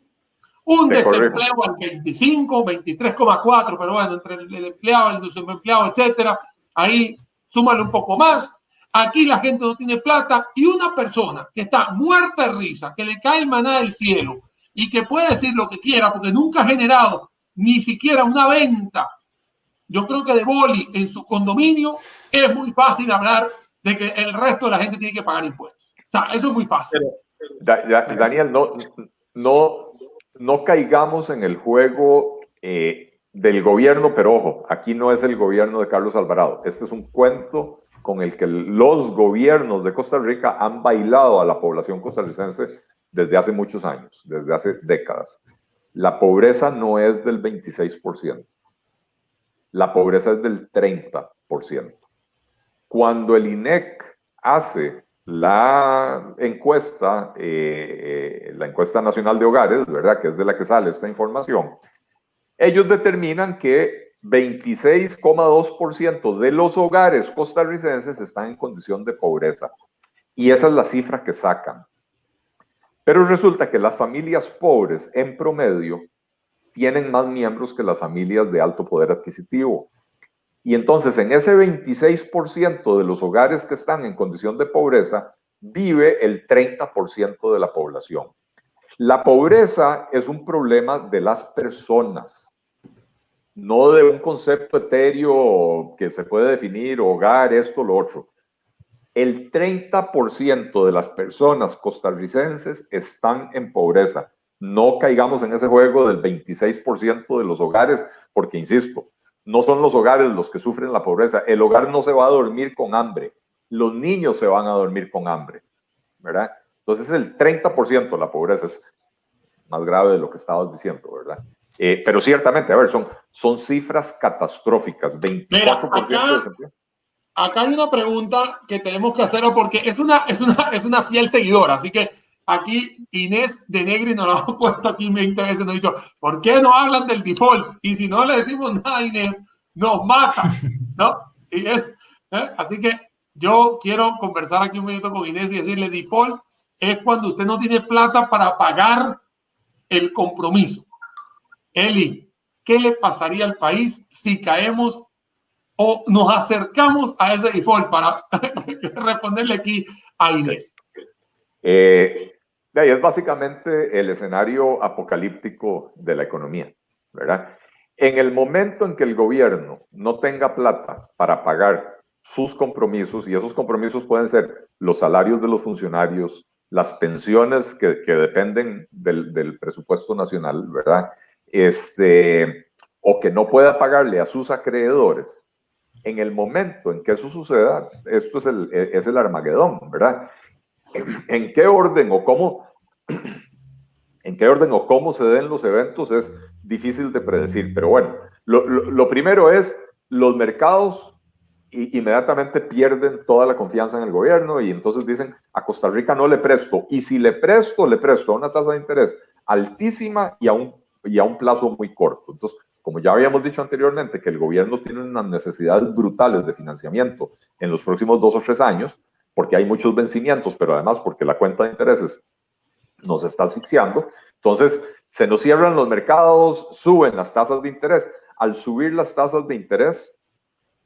un desempleo al 25, 23,4, pero bueno, entre el, empleado, el desempleado, etcétera, ahí súmale un poco más. Aquí la gente no tiene plata y una persona que está muerta de risa, que le cae maná del cielo y que puede decir lo que quiera porque nunca ha generado ni siquiera una venta, yo creo que de boli en su condominio, es muy fácil hablar de que el resto de la gente tiene que pagar impuestos. O sea, eso es muy fácil. Daniel, no, no, no caigamos en el juego eh, del gobierno, pero ojo, aquí no es el gobierno de Carlos Alvarado. Este es un cuento con el que los gobiernos de Costa Rica han bailado a la población costarricense desde hace muchos años, desde hace décadas. La pobreza no es del 26%, la pobreza es del 30%. Cuando el INEC hace la encuesta, eh, eh, la encuesta nacional de hogares, ¿verdad? Que es de la que sale esta información, ellos determinan que 26,2% de los hogares costarricenses están en condición de pobreza. Y esa es la cifra que sacan. Pero resulta que las familias pobres en promedio tienen más miembros que las familias de alto poder adquisitivo. Y entonces en ese 26% de los hogares que están en condición de pobreza, vive el 30% de la población. La pobreza es un problema de las personas, no de un concepto etéreo que se puede definir, hogar, esto, lo otro el 30% de las personas costarricenses están en pobreza. No caigamos en ese juego del 26% de los hogares, porque, insisto, no son los hogares los que sufren la pobreza. El hogar no se va a dormir con hambre. Los niños se van a dormir con hambre, ¿verdad? Entonces, el 30% de la pobreza es más grave de lo que estabas diciendo, ¿verdad? Eh, pero ciertamente, a ver, son, son cifras catastróficas. 24% de desempleo acá hay una pregunta que tenemos que hacer porque es una, es una, es una fiel seguidora. Así que aquí Inés de Negri nos lo ha puesto aquí 20 veces. Nos ha dicho, ¿por qué no hablan del default? Y si no le decimos nada a Inés, nos mata. ¿No? ¿eh? Así que yo quiero conversar aquí un minuto con Inés y decirle, default es cuando usted no tiene plata para pagar el compromiso. Eli, ¿qué le pasaría al país si caemos o nos acercamos a ese default para responderle aquí a Inés? Eh, es básicamente el escenario apocalíptico de la economía, ¿verdad? En el momento en que el gobierno no tenga plata para pagar sus compromisos, y esos compromisos pueden ser los salarios de los funcionarios, las pensiones que, dependen del, presupuesto nacional, ¿verdad? Este, o que no pueda pagarle a sus acreedores, en el momento en que eso suceda, esto es el, es el Armagedón, ¿verdad? ¿En qué orden o cómo, en qué orden o cómo se den los eventos es difícil de predecir, pero bueno, lo, lo, primero es los mercados inmediatamente pierden toda la confianza en el gobierno y entonces dicen a Costa Rica no le presto y si le presto, le presto a una tasa de interés altísima y a un, y a un plazo muy corto. Entonces, como ya habíamos dicho anteriormente, que el gobierno tiene unas necesidades brutales de financiamiento en los próximos dos o tres años, porque hay muchos vencimientos, pero además porque la cuenta de intereses nos está asfixiando. Entonces, se nos cierran los mercados, suben las tasas de interés. Al subir las tasas de interés,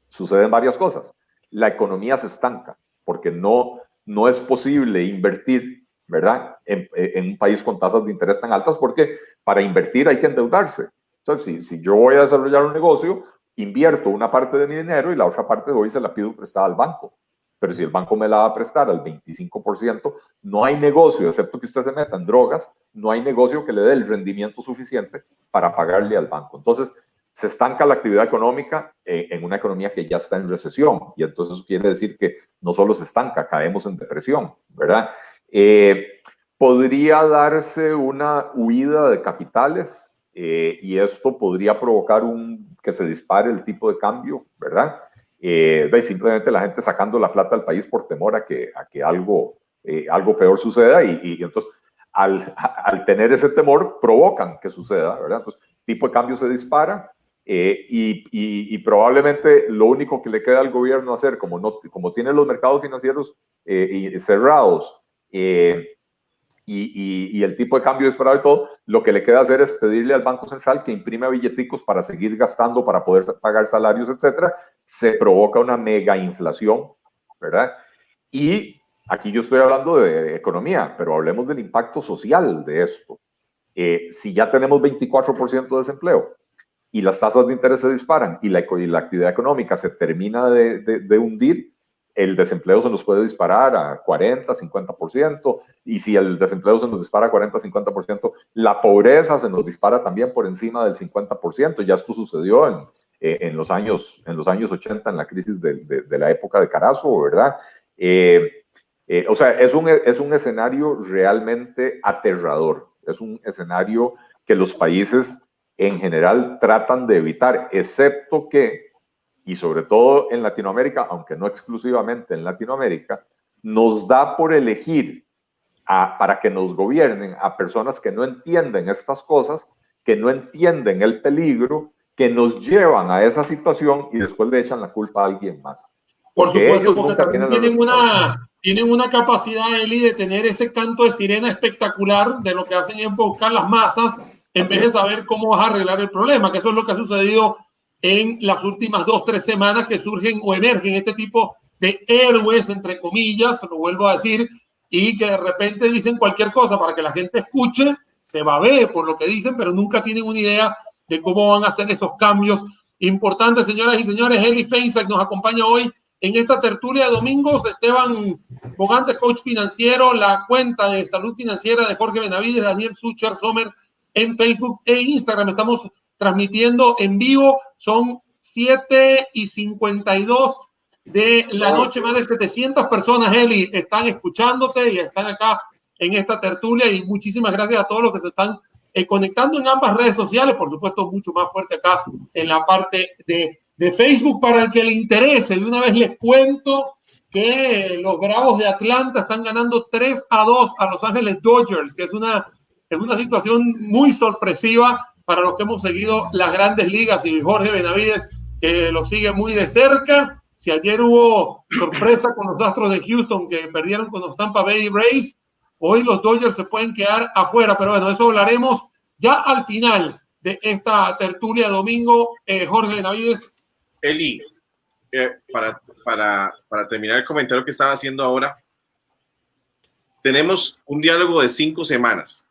suceden varias cosas. La economía se estanca, porque no, no es posible invertir, ¿verdad? En, un país con tasas de interés tan altas, porque para invertir hay que endeudarse. Entonces, si, yo voy a desarrollar un negocio, invierto una parte de mi dinero y la otra parte voy y se la pido prestada al banco. Pero si el banco me la va a prestar al 25%, no hay negocio, excepto que usted se meta en drogas, no hay negocio que le dé el rendimiento suficiente para pagarle al banco. Entonces, se estanca la actividad económica eh, en una economía que ya está en recesión. Y entonces eso quiere decir que no solo se estanca, caemos en depresión, ¿verdad? Eh, podría darse una huida de capitales eh, y esto podría provocar un, que se dispare el tipo de cambio, ¿verdad? Eh, simplemente la gente sacando la plata del país por temor a que, a que algo, algo peor suceda y, y entonces al, al, tener ese temor provocan que suceda, ¿verdad? Entonces, tipo de cambio se dispara, eh, y, probablemente lo único que le queda al gobierno hacer, como, no, como tiene los mercados financieros eh, cerrados eh, y, el tipo de cambio disparado y todo, lo que le queda hacer es pedirle al Banco Central que imprime billeticos para seguir gastando, para poder pagar salarios, etcétera. Se provoca una mega inflación, ¿verdad? Y aquí yo estoy hablando de economía, pero hablemos del impacto social de esto. si ya tenemos 24% de desempleo, y las tasas de interés se disparan y la, la actividad económica se termina de, de, hundir, el desempleo se nos puede disparar a 40, 50%, y si el desempleo se nos dispara a 40, 50%, la pobreza se nos dispara también por encima del 50%. Ya esto sucedió en, eh, en los, años, en los años 80, en la crisis de, de, la época de Carazo, ¿verdad? Eh, eh, o sea, es un, es un escenario realmente aterrador, es un escenario que los países en general tratan de evitar, excepto que, y sobre todo en Latinoamérica, aunque no exclusivamente en Latinoamérica, nos da por elegir para que nos gobiernen a personas que no entienden estas cosas, que no entienden el peligro, que nos llevan a esa situación y después le echan la culpa a alguien más. Por supuesto, porque también tienen una, tienen una capacidad, Eli, de tener ese canto de sirena espectacular, de lo que hacen es buscar las masas en vez de saber cómo vas a arreglar el problema, que eso es lo que ha sucedido en las últimas dos, tres semanas que surgen o emergen este tipo de héroes, entre comillas, lo vuelvo a decir, y que de repente dicen cualquier cosa para que la gente escuche, se va a ver por lo que dicen, pero nunca tienen una idea de cómo van a hacer esos cambios importantes, señoras y señores. Eli Feinsack nos acompaña hoy en esta tertulia de domingos. Esteban Bogantes, coach financiero, la cuenta de salud financiera de Jorge Benavides, Daniel Sucher Sommer en Facebook e Instagram. Estamos transmitiendo en vivo. Son 7 y 52 de la noche. Más de 700 personas, Eli, están escuchándote y están acá en esta tertulia. Y muchísimas gracias a todos los que se están eh, conectando en ambas redes sociales. Por supuesto, mucho más fuerte acá en la parte de, de Facebook. Para el que le interese, de una vez les cuento que los Bravos de Atlanta están ganando 3 a 2 a Los Ángeles Dodgers, que es una es una situación muy sorpresiva para los que hemos seguido las grandes ligas y Jorge Benavides, que lo sigue muy de cerca. Si ayer hubo sorpresa con los Astros de Houston que perdieron con los Tampa Bay Rays, hoy los Dodgers se pueden quedar afuera, pero bueno, eso hablaremos ya al final de esta tertulia domingo. Eh, Jorge Benavides. Eli, eh, para, para, para terminar el comentario que estaba haciendo ahora, tenemos un diálogo de cinco semanas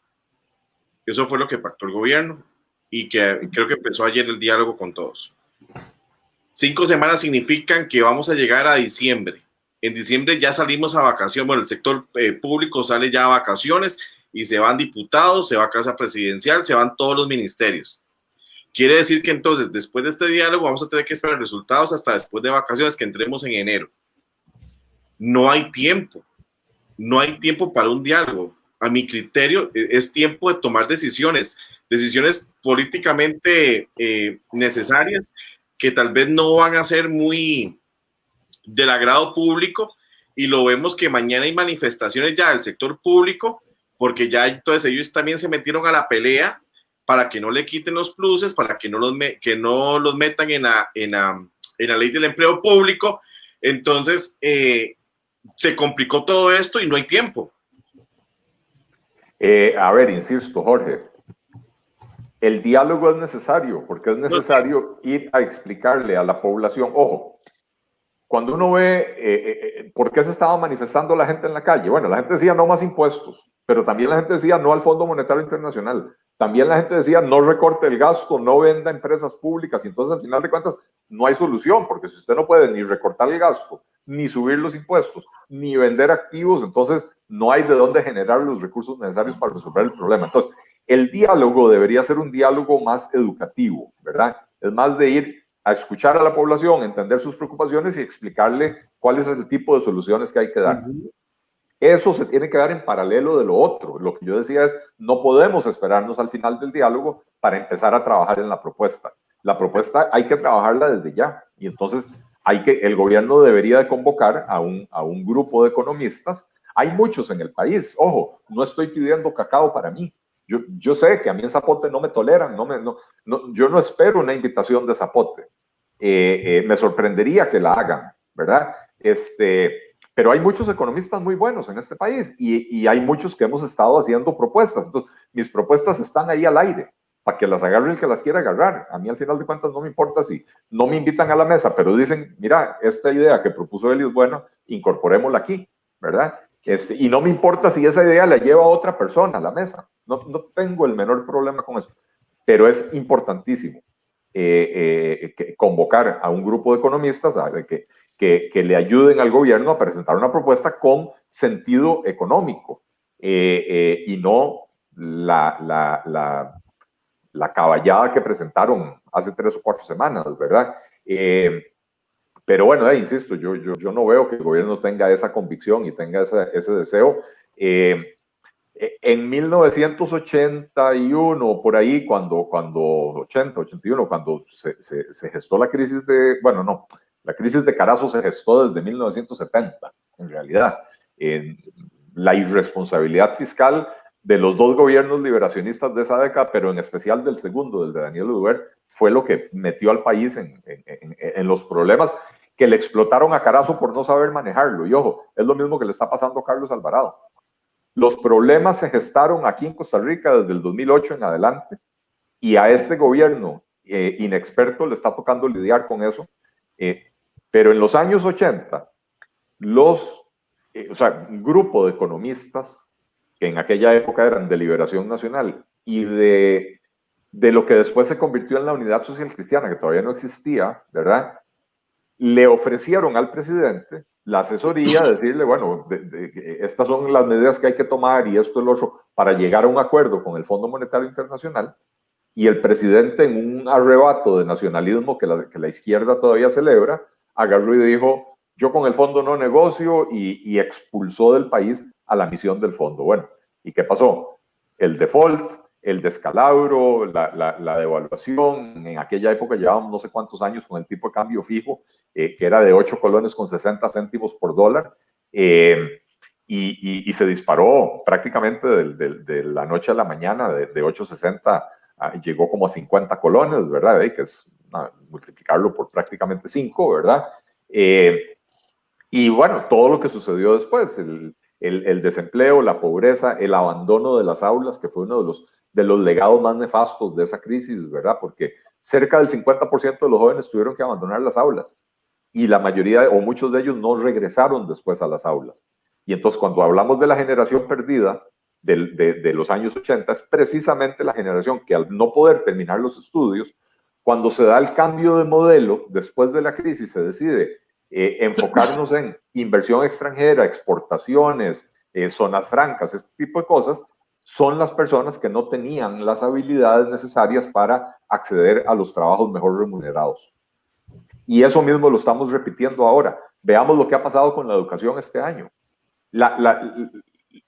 eso fue lo que pactó el gobierno y que creo que empezó ayer el diálogo con todos. Cinco semanas significan que vamos a llegar a diciembre. En diciembre ya salimos a vacaciones, bueno, el sector eh, público sale ya a vacaciones y se van diputados, se va a casa presidencial, se van todos los ministerios. Quiere decir que entonces, después de este diálogo, vamos a tener que esperar resultados hasta después de vacaciones, que entremos en enero. No hay tiempo, no hay tiempo para un diálogo a mi criterio, e, es tiempo de tomar decisiones, decisiones políticamente eh, necesarias que tal vez no van a ser muy del agrado público y lo vemos que mañana hay manifestaciones ya del sector público porque ya entonces ellos también se metieron a la pelea para que no le quiten los pluses, para que no los, que no los metan en la, en, la, en la ley del empleo público. Entonces, eh, se complicó todo esto y no hay tiempo. Eh, a ver, insisto, Jorge, el diálogo es necesario porque es necesario ir a explicarle a la población, ojo, cuando uno ve eh, eh, por qué se estaba manifestando la gente en la calle, bueno, la gente decía no más impuestos, pero también la gente decía no al Fondo Monetario Internacional, también la gente decía no recorte el gasto, no venda empresas públicas, y entonces al final de cuentas no hay solución, porque si usted no puede ni recortar el gasto, ni subir los impuestos, ni vender activos, entonces no hay de dónde generar los recursos necesarios para resolver el problema. Entonces, el diálogo debería ser un diálogo más educativo, ¿verdad? Es más de ir a escuchar a la población, entender sus preocupaciones y explicarle cuál es el tipo de soluciones que hay que dar. Eso se tiene que dar en paralelo de lo otro. Lo que yo decía es, no podemos esperarnos al final del diálogo para empezar a trabajar en la propuesta. La propuesta hay que trabajarla desde ya. Y entonces hay que, el gobierno debería de convocar a un, a un grupo de economistas. Hay muchos en el país. Ojo, no estoy pidiendo cacao para mí. Yo, yo sé que a mí en Zapote no me toleran, no me, no, yo no espero una invitación de Zapote. Eh, eh, me sorprendería que la hagan, ¿verdad? Este, pero hay muchos economistas muy buenos en este país y, y, hay muchos que hemos estado haciendo propuestas. Entonces, mis propuestas están ahí al aire para que las agarre el que las quiera agarrar. A mí al final de cuentas no me importa si no me invitan a la mesa, pero dicen, mira, esta idea que propuso él es buena, incorporémosla aquí, ¿verdad? Este, y no me importa si esa idea la lleva otra persona a la mesa. No, no tengo el menor problema con eso. Pero es importantísimo eh, eh, convocar a un grupo de economistas que, que, que, le ayuden al gobierno a presentar una propuesta con sentido económico eh, y no la, la, la, la, caballada que presentaron hace tres o cuatro semanas, ¿verdad? pero bueno, insisto, yo, yo, yo, no veo que el gobierno tenga esa convicción y tenga ese, ese deseo. En 1981, por ahí, cuando, cuando 80, 81, cuando se, se, gestó la crisis de, bueno, no, la crisis de Carazo se gestó desde 1970, en realidad. la irresponsabilidad fiscal de los dos gobiernos liberacionistas de esa década, pero en especial del segundo, del de Daniel Uduber, fue lo que metió al país en, en, los problemas que le explotaron a Carazo por no saber manejarlo. Y ojo, es lo mismo que le está pasando a Carlos Alvarado. Los problemas se gestaron aquí en Costa Rica desde el 2008 en adelante y a este gobierno eh, inexperto le está tocando lidiar con eso. Eh, pero en los años 80, los, eh, o sea, un grupo de economistas que en aquella época eran de Liberación Nacional y de, de lo que después se convirtió en la Unidad Social Cristiana, que todavía no existía, ¿verdad? Le ofrecieron al presidente la asesoría, decirle, bueno, estas son las medidas que hay que tomar y esto es lo otro, para llegar a un acuerdo con el Fondo Monetario Internacional. Y el presidente, en un arrebato de nacionalismo que la, que la izquierda todavía celebra, agarró y dijo, yo con el fondo no negocio y, y expulsó del país a la misión del fondo. Bueno, ¿y qué pasó? El default, el descalabro, la, la, la, devaluación. En aquella época llevábamos no sé cuántos años con el tipo de cambio fijo, eh, que era de 8 colones con 60 céntimos por dólar, eh, y, y, se disparó prácticamente de, de, la noche a la mañana, de, de 8,60 llegó como a 50 colones, ¿verdad? que es multiplicarlo por prácticamente 5, ¿verdad? Eh, y bueno, todo lo que sucedió después, el, el, el, desempleo, la pobreza, el abandono de las aulas, que fue uno de los de los legados más nefastos de esa crisis, ¿verdad? Porque cerca del 50% de los jóvenes tuvieron que abandonar las aulas y la mayoría o muchos de ellos no regresaron después a las aulas. Y entonces cuando hablamos de la generación perdida de, los años 80, es precisamente la generación que al no poder terminar los estudios, cuando se da el cambio de modelo después de la crisis, se decide eh, enfocarnos en inversión extranjera, exportaciones, eh, zonas francas, este tipo de cosas, son las personas que no tenían las habilidades necesarias para acceder a los trabajos mejor remunerados. Y eso mismo lo estamos repitiendo ahora. Veamos lo que ha pasado con la educación este año.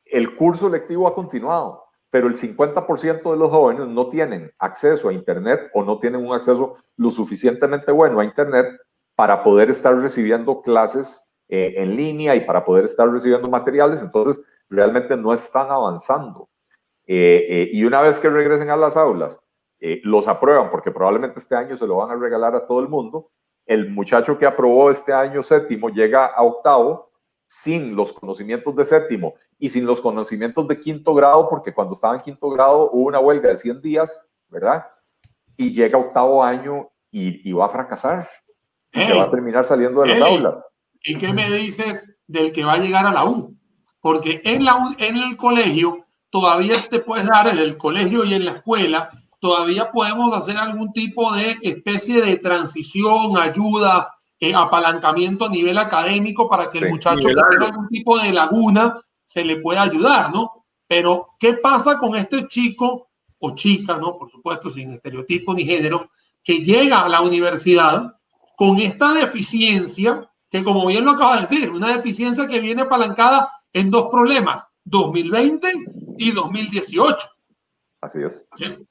el curso lectivo ha continuado, pero el 50% de los jóvenes no tienen acceso a Internet o no tienen un acceso lo suficientemente bueno a Internet para poder estar recibiendo clases eh, en línea y para poder estar recibiendo materiales. Entonces, realmente no están avanzando. Eh, eh, y una vez que regresen a las aulas, eh, los aprueban porque probablemente este año se lo van a regalar a todo el mundo. El muchacho que aprobó este año séptimo llega a octavo sin los conocimientos de séptimo y sin los conocimientos de quinto grado, porque cuando estaba en quinto grado hubo una huelga de 100 días, ¿verdad? Y llega a octavo año y, va a fracasar. Y se va a terminar saliendo de las aulas. ¿Y qué me dices del que va a llegar a la U? Porque en, la en el colegio todavía te puedes dar en el colegio y en la escuela todavía podemos hacer algún tipo de especie de transición, ayuda, eh, apalancamiento a nivel académico para que el muchacho que tenga algún tipo de laguna se le pueda ayudar, ¿no? Pero, ¿qué pasa con este chico o chica, ¿no? Por supuesto, sin estereotipo ni género, que llega a la universidad con esta deficiencia, que como bien lo acaba de decir, una deficiencia que viene apalancada en dos problemas, 2020 y 2018. Así es.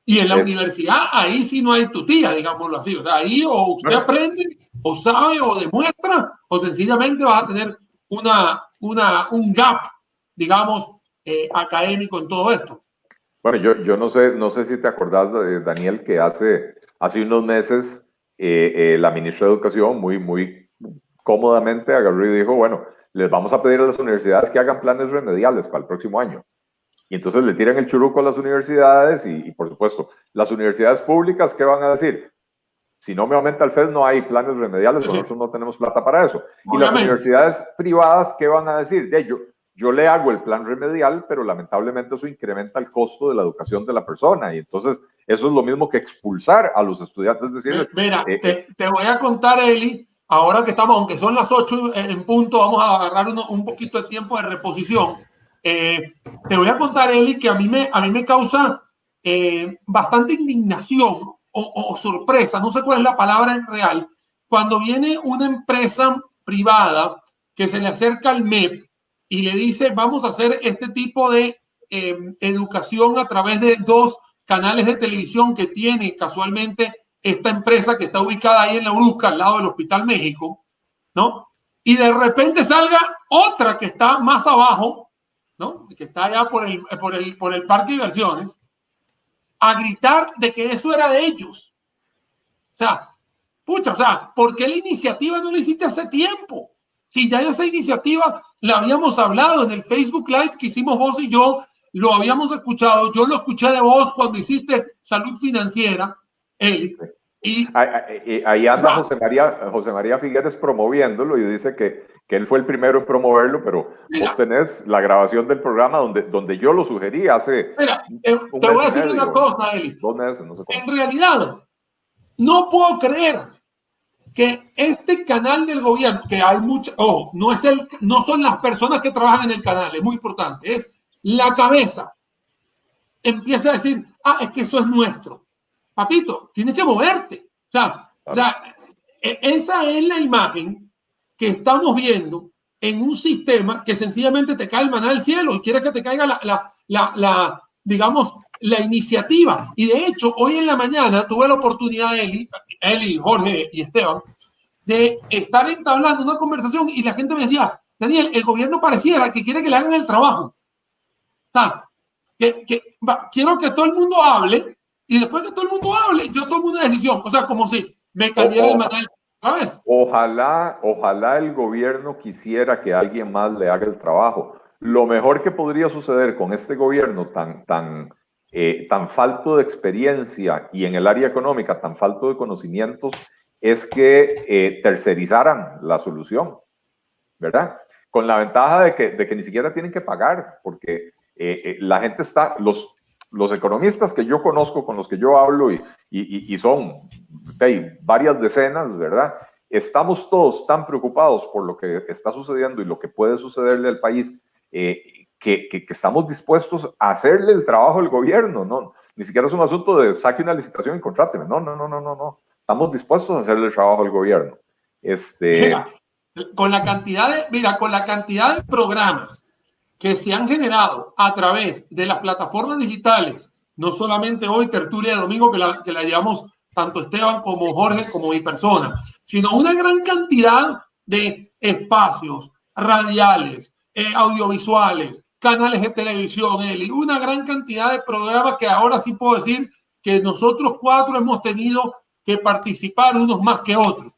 Y en la eh, universidad, ahí sí no hay tutía, digámoslo así. O sea, ahí o usted aprende, o sabe, o demuestra, o sencillamente va a tener una, una, un gap, digamos, eh, académico en todo esto. Bueno, yo, yo no sé, no sé si te acordás, eh, Daniel, que hace, hace unos meses la ministra de Educación muy, muy cómodamente agarró y dijo, bueno, les vamos a pedir a las universidades que hagan planes remediales para el próximo año. Y entonces le tiran el churuco a las universidades y, por supuesto, las universidades públicas, ¿qué van a decir? Si no me aumenta el FED, no hay planes remediales, nosotros no tenemos plata para eso. Y las universidades privadas, ¿qué van a decir? De yo, yo le hago el plan remedial, pero lamentablemente eso incrementa el costo de la educación de la persona. Y entonces eso es lo mismo que expulsar a los estudiantes. Decirles, Mira, eh, te, eh, te, voy a contar, Eli, ahora que estamos, aunque son las 8 en punto, vamos a agarrar uno, un poquito de tiempo de reposición. Eh, te voy a contar, Eli, que a mí me, a mí me causa eh, bastante indignación o, sorpresa, no sé cuál es la palabra en real, cuando viene una empresa privada que se le acerca al MEP y le dice, vamos a hacer este tipo de eh, educación a través de dos canales de televisión que tiene casualmente esta empresa que está ubicada ahí en la Urusca, al lado del Hospital México, ¿no? Y de repente salga otra que está más abajo, ¿no? que está allá por el, por, el, por el parque de diversiones, a gritar de que eso era de ellos. O sea, pucha, o sea, ¿por qué la iniciativa no la hiciste hace tiempo? Si ya esa iniciativa la habíamos hablado en el Facebook Live que hicimos vos y yo, lo habíamos escuchado, yo lo escuché de vos cuando hiciste salud financiera, él. Y, ahí anda José María, José María Figueres promoviéndolo y dice que que él fue el primero en promoverlo, pero vos tenés la grabación del programa donde, donde yo lo sugerí hace. Mira, te, voy a decir una cosa, Eli. Dos meses, no sé En realidad, no puedo creer que este canal del gobierno, que hay mucho, oh, no, es el, no son las personas que trabajan en el canal, es muy importante, es la cabeza, empieza a decir, ah, es que eso es nuestro. Papito, tienes que moverte. O sea, o sea e, esa es la imagen que estamos viendo en un sistema que sencillamente te cae el maná del cielo y quieres que te caiga la, la, la, la, digamos, la iniciativa. Y de hecho, hoy en la mañana tuve la oportunidad, Eli, Eli, Jorge y Esteban, de estar entablando una conversación y la gente me decía, Daniel, el gobierno pareciera que quiere que le hagan el trabajo. Sea, que, quiero que todo el mundo hable y después que todo el mundo hable, yo tomo una decisión. O sea, como si me cayera el maná del Ojalá, ojalá el gobierno quisiera que alguien más le haga el trabajo. Lo mejor que podría suceder con este gobierno tan, tan, eh, tan falto de experiencia y en el área económica tan falto de conocimientos es que eh, tercerizaran la solución, ¿verdad? Con la ventaja de que, de que ni siquiera tienen que pagar, porque eh, la gente está, los, los economistas que yo conozco, con los que yo hablo, y, y, y son hay varias decenas, ¿verdad? Estamos todos tan preocupados por lo que está sucediendo y lo que puede sucederle al país eh, que, que, estamos dispuestos a hacerle el trabajo al gobierno, ¿no? Ni siquiera es un asunto de saque una licitación y contráteme, no, no, no, no, no, no. Estamos dispuestos a hacerle el trabajo al gobierno. Este... con la cantidad de, mira, con la cantidad de programas que se han generado a través de las plataformas digitales, no solamente hoy, Tertulia de Domingo, que la, que la llevamos tanto Esteban como Jorge como mi persona, sino una gran cantidad de espacios radiales, eh, audiovisuales, canales de televisión, Eli, una gran cantidad de programas que ahora sí puedo decir que nosotros cuatro hemos tenido que participar unos más que otros.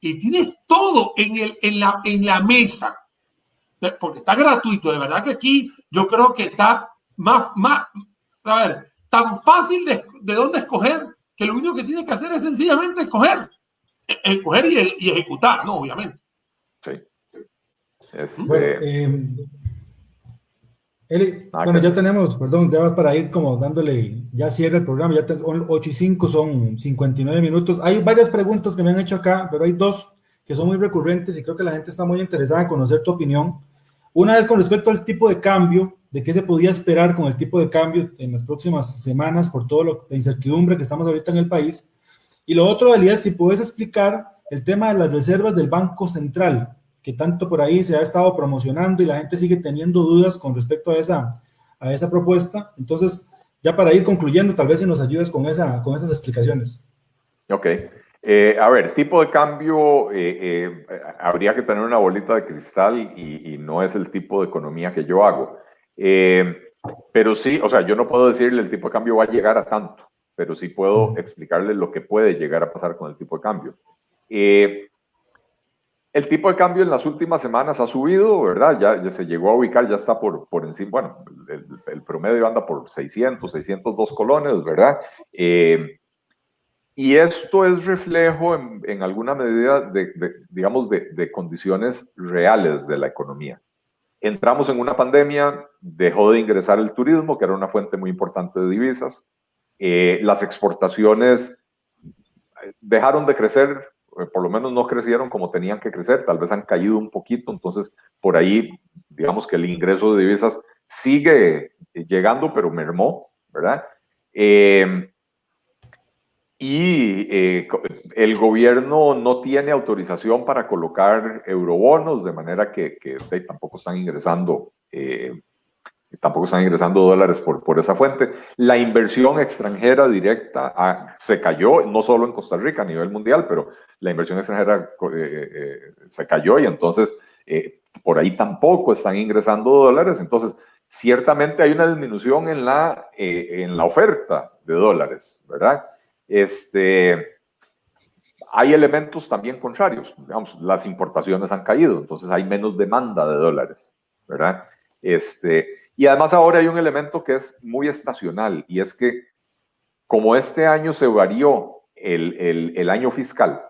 Y tienes todo en, el, en, la, en la mesa porque está gratuito, de verdad que aquí yo creo que está más, más, a ver, tan fácil de, de dónde escoger que lo único que tiene que hacer es sencillamente escoger, e, escoger y, ejecutar, ¿no? Obviamente. Sí. Este... Bueno, eh, Eli, ah, bueno, ya tenemos, perdón, ya para ir como dándole, ya cierra el programa, ya tengo 8 y 5 son 59 minutos. Hay varias preguntas que me han hecho acá, pero hay dos que son muy recurrentes y creo que la gente está muy interesada en conocer tu opinión. Una es con respecto al tipo de cambio, de qué se podía esperar con el tipo de cambio en las próximas semanas por todo lo de incertidumbre que estamos ahorita en el país. Y lo otro, Elías, si puedes explicar el tema de las reservas del Banco Central, que tanto por ahí se ha estado promocionando y la gente sigue teniendo dudas con respecto a esa, a esa propuesta. Entonces, ya para ir concluyendo, tal vez si nos ayudes con, esa, con esas explicaciones. Ok. Eh, a ver, tipo de cambio, eh, eh, habría que tener una bolita de cristal y, no es el tipo de economía que yo hago. pero sí, o sea, yo no puedo decirle el tipo de cambio va a llegar a tanto, pero sí puedo explicarle lo que puede llegar a pasar con el tipo de cambio. El tipo de cambio en las últimas semanas ha subido, ¿verdad? Ya, se llegó a ubicar, ya está por, por encima, bueno, el, promedio anda por 600, 602 colones, ¿verdad? Eh, y esto es reflejo en, alguna medida de, digamos, de, condiciones reales de la economía. Entramos en una pandemia, dejó de ingresar el turismo, que era una fuente muy importante de divisas. Eh, las exportaciones dejaron de crecer eh, por lo menos no crecieron como tenían que crecer, tal vez han caído un poquito, entonces por ahí digamos que el ingreso de divisas sigue llegando, pero mermó, ¿verdad? Y eh, el gobierno no tiene autorización para colocar eurobonos, de manera que, tampoco están ingresando eh, tampoco están ingresando dólares por, por esa fuente. La inversión extranjera directa ah, se cayó, no solo en Costa Rica a nivel mundial, pero la inversión extranjera eh, se cayó y entonces por ahí tampoco están ingresando dólares. Entonces, ciertamente hay una disminución en la, en la oferta de dólares, ¿verdad? Este, hay elementos también contrarios. Digamos, las importaciones han caído, entonces hay menos demanda de dólares, ¿verdad? Este, y además ahora hay un elemento que es muy estacional y es que como este año se varió el, el, año fiscal,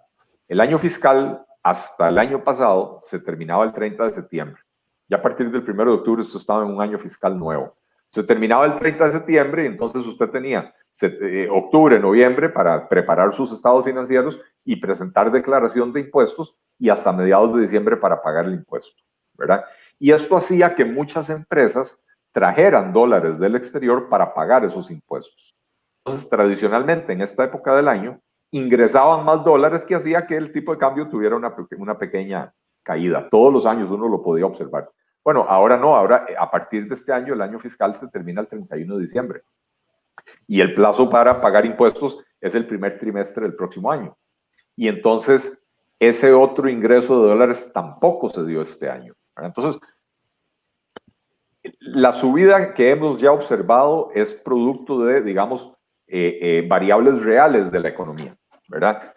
el año fiscal hasta el año pasado se terminaba el 30 de septiembre. Ya a partir del 1 de octubre esto estaba en un año fiscal nuevo. Se terminaba el 30 de septiembre y entonces usted tenía eh, octubre, noviembre para preparar sus estados financieros y presentar declaración de impuestos y hasta mediados de diciembre para pagar el impuesto, ¿verdad? Y esto hacía que muchas empresas trajeran dólares del exterior para pagar esos impuestos. Entonces, tradicionalmente en esta época del año, ingresaban más dólares que hacía que el tipo de cambio tuviera una, una pequeña caída. Todos los años uno lo podía observar. Bueno, ahora no, ahora eh, a partir de este año el año fiscal se termina el 31 de diciembre y el plazo para pagar impuestos es el primer trimestre del próximo año. Y entonces ese otro ingreso de dólares tampoco se dio este año. Entonces, la subida que hemos ya observado es producto de, digamos, eh, eh, variables reales de la economía, ¿verdad?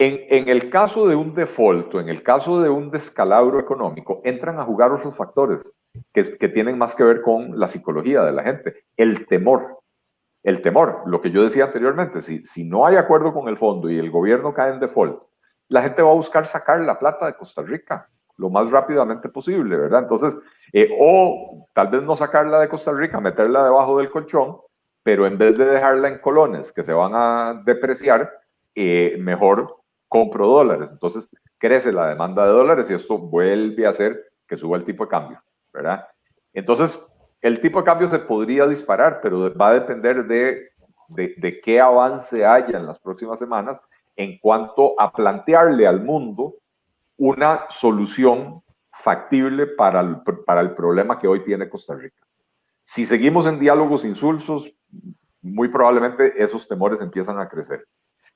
En, el caso de un default o en el caso de un descalabro económico, entran a jugar otros factores que, que tienen más que ver con la psicología de la gente. El temor. El temor, lo que yo decía anteriormente, si, si no hay acuerdo con el fondo y el gobierno cae en default, la gente va a buscar sacar la plata de Costa Rica lo más rápidamente posible, ¿verdad? Entonces, eh, o tal vez no sacarla de Costa Rica, meterla debajo del colchón, pero en vez de dejarla en colones que se van a depreciar, eh, mejor compro dólares. Entonces, crece la demanda de dólares y esto vuelve a hacer que suba el tipo de cambio, ¿verdad? Entonces, el tipo de cambio se podría disparar, pero va a depender de, de, de qué avance haya en las próximas semanas en cuanto a plantearle al mundo una solución factible para el, para el problema que hoy tiene Costa Rica. Si seguimos en diálogos insulsos, muy probablemente esos temores empiezan a crecer.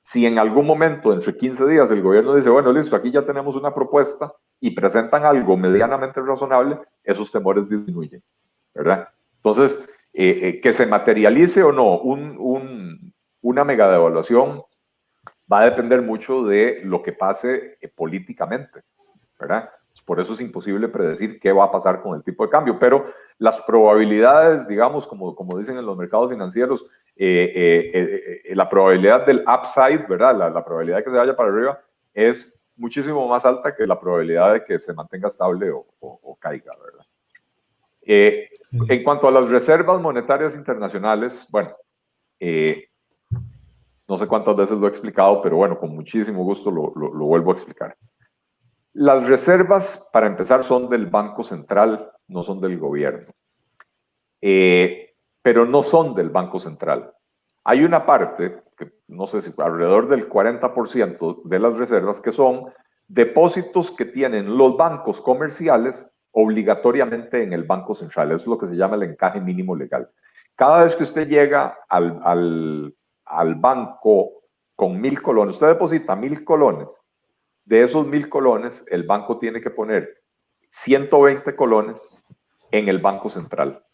Si en algún momento, entre 15 días, el gobierno dice, bueno, listo, aquí ya tenemos una propuesta y presentan algo medianamente razonable, esos temores disminuyen, ¿verdad? Entonces, eh, eh, que se materialice o no un, un, una mega devaluación va a depender mucho de lo que pase eh, políticamente, ¿verdad? Por eso es imposible predecir qué va a pasar con el tipo de cambio, pero las probabilidades, digamos, como, como dicen en los mercados financieros, eh, eh, la probabilidad del upside, ¿verdad? La, probabilidad de que se vaya para arriba es muchísimo más alta que la probabilidad de que se mantenga estable o, caiga, ¿verdad? Eh, en cuanto a las reservas monetarias internacionales, bueno, eh, no sé cuántas veces lo he explicado, pero bueno, con muchísimo gusto lo, lo, vuelvo a explicar. Las reservas, para empezar, son del Banco Central, no son del gobierno. Eh, pero no son del Banco Central. Hay una parte, que no sé si alrededor del 40% de las reservas, que son depósitos que tienen los bancos comerciales obligatoriamente en el Banco Central. Eso es lo que se llama el encaje mínimo legal. Cada vez que usted llega al, al, al banco con mil colones, usted deposita mil colones. De esos mil colones, el banco tiene que poner 120 colones en el Banco Central.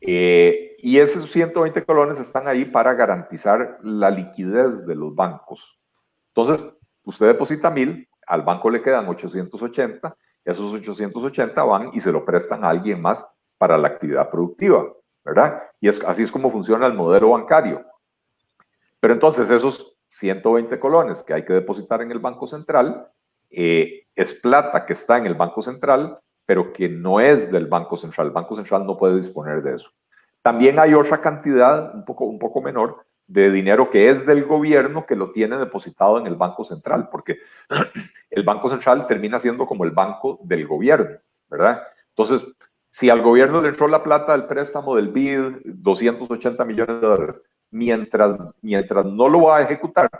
Eh, y esos 120 colones están ahí para garantizar la liquidez de los bancos. Entonces, usted deposita mil, al banco le quedan 880 esos 880 van y se lo prestan a alguien más para la actividad productiva, ¿verdad? Y así es como funciona el modelo bancario. Pero entonces esos 120 colones que hay que depositar en el Banco Central eh, es plata que está en el Banco Central, pero que no es del Banco Central. El Banco Central no puede disponer de eso. También hay otra cantidad, un poco, un poco menor, de dinero que es del gobierno que lo tiene depositado en el Banco Central, porque el Banco Central termina siendo como el banco del gobierno, ¿verdad? Entonces, si al gobierno le entró la plata del préstamo del BID, 280 millones de dólares, mientras, mientras no lo va a ejecutar,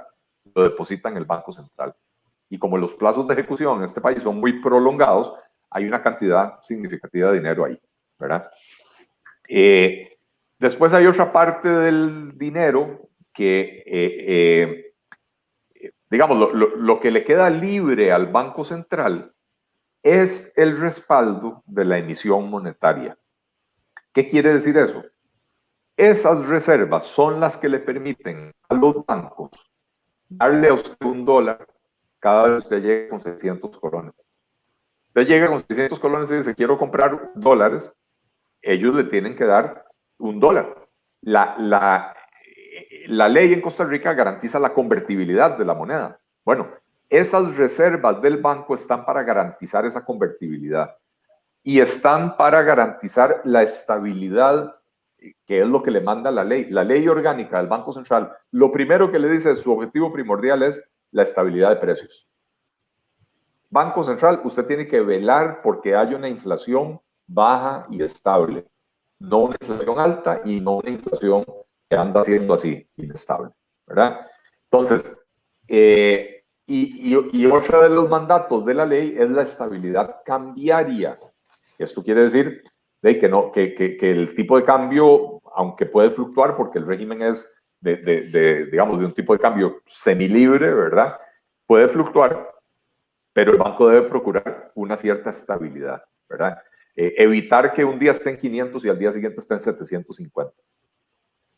lo deposita en el Banco Central. Y como los plazos de ejecución en este país son muy prolongados, hay una cantidad significativa de dinero ahí, ¿verdad? Eh, Después hay otra parte del dinero que, eh, eh, digamos, lo, que le queda libre al Banco Central es el respaldo de la emisión monetaria. ¿Qué quiere decir eso? Esas reservas son las que le permiten a los bancos darle a usted un dólar cada vez usted llegue con 600 colones. Usted llega con 600 colones y dice, quiero comprar dólares, ellos le tienen que dar un dólar. La, la, la ley en Costa Rica garantiza la convertibilidad de la moneda. Bueno, esas reservas del banco están para garantizar esa convertibilidad y están para garantizar la estabilidad, que es lo que le manda la ley. La ley orgánica del Banco Central, lo primero que le dice, su objetivo primordial es la estabilidad de precios. Banco Central, usted tiene que velar porque haya una inflación baja y estable no una inflación alta y no una inflación que anda siendo así, inestable, ¿verdad? Entonces, eh, y, y, otro de los mandatos de la ley es la estabilidad cambiaria. Esto quiere decir de que, no, que, que, que el tipo de cambio, aunque puede fluctuar porque el régimen es de, de, de, digamos, de un tipo de cambio semilibre, ¿verdad? Puede fluctuar, pero el banco debe procurar una cierta estabilidad, ¿verdad? Eh, evitar que un día esté en 500 y al día siguiente esté en 750.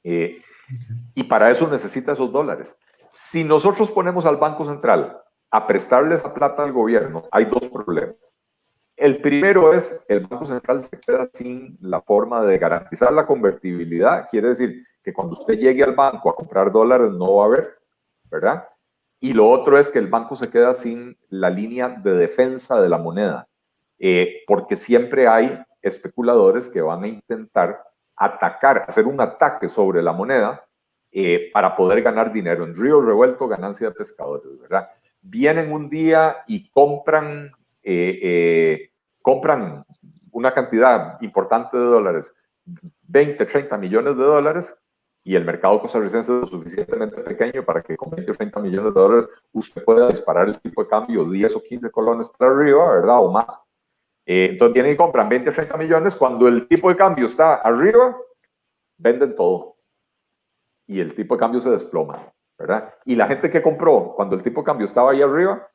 Eh, y para eso necesita esos dólares. Si nosotros ponemos al Banco Central a prestarle esa plata al gobierno, hay dos problemas. El primero es, el Banco Central se queda sin la forma de garantizar la convertibilidad. Quiere decir que cuando usted llegue al banco a comprar dólares no va a haber, ¿verdad? Y lo otro es que el banco se queda sin la línea de defensa de la moneda. Eh, porque siempre hay especuladores que van a intentar atacar, hacer un ataque sobre la moneda eh, para poder ganar dinero. En Río Revuelto, ganancia de pescadores, ¿verdad? Vienen un día y compran, eh, compran una cantidad importante de dólares, 20, 30 millones de dólares, y el mercado costarricense es lo suficientemente pequeño para que con 20 o 30 millones de dólares usted pueda disparar el tipo de cambio 10 o 15 colones para arriba, ¿verdad? O más. Eh, entonces tienen y compran 20 o 30 millones. Cuando el tipo de cambio está arriba, venden todo. Y el tipo de cambio se desploma, ¿verdad? Y la gente que compró cuando el tipo de cambio estaba ahí arriba,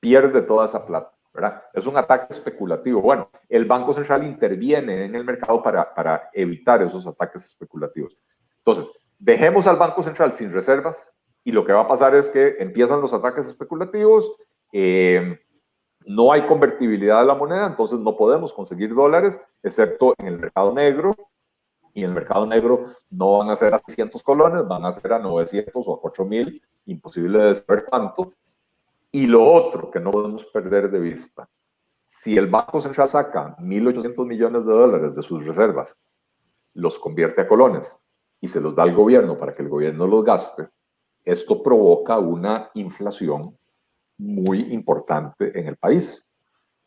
pierde toda esa plata, ¿verdad? Es un ataque especulativo. Bueno, el Banco Central interviene en el mercado para, para evitar esos ataques especulativos. Entonces, dejemos al Banco Central sin reservas y lo que va a pasar es que empiezan los ataques especulativos. Eh, no hay convertibilidad de la moneda, entonces no podemos conseguir dólares, excepto en el mercado negro. Y en el mercado negro no van a ser a 600 colones, van a ser a 900 o a 4000, imposible de saber cuánto. Y lo otro que no podemos perder de vista si el Banco Central saca 1.800 millones de dólares de sus reservas, los convierte a colones y se los da al gobierno para que el gobierno los gaste, esto provoca una inflación muy importante en el país.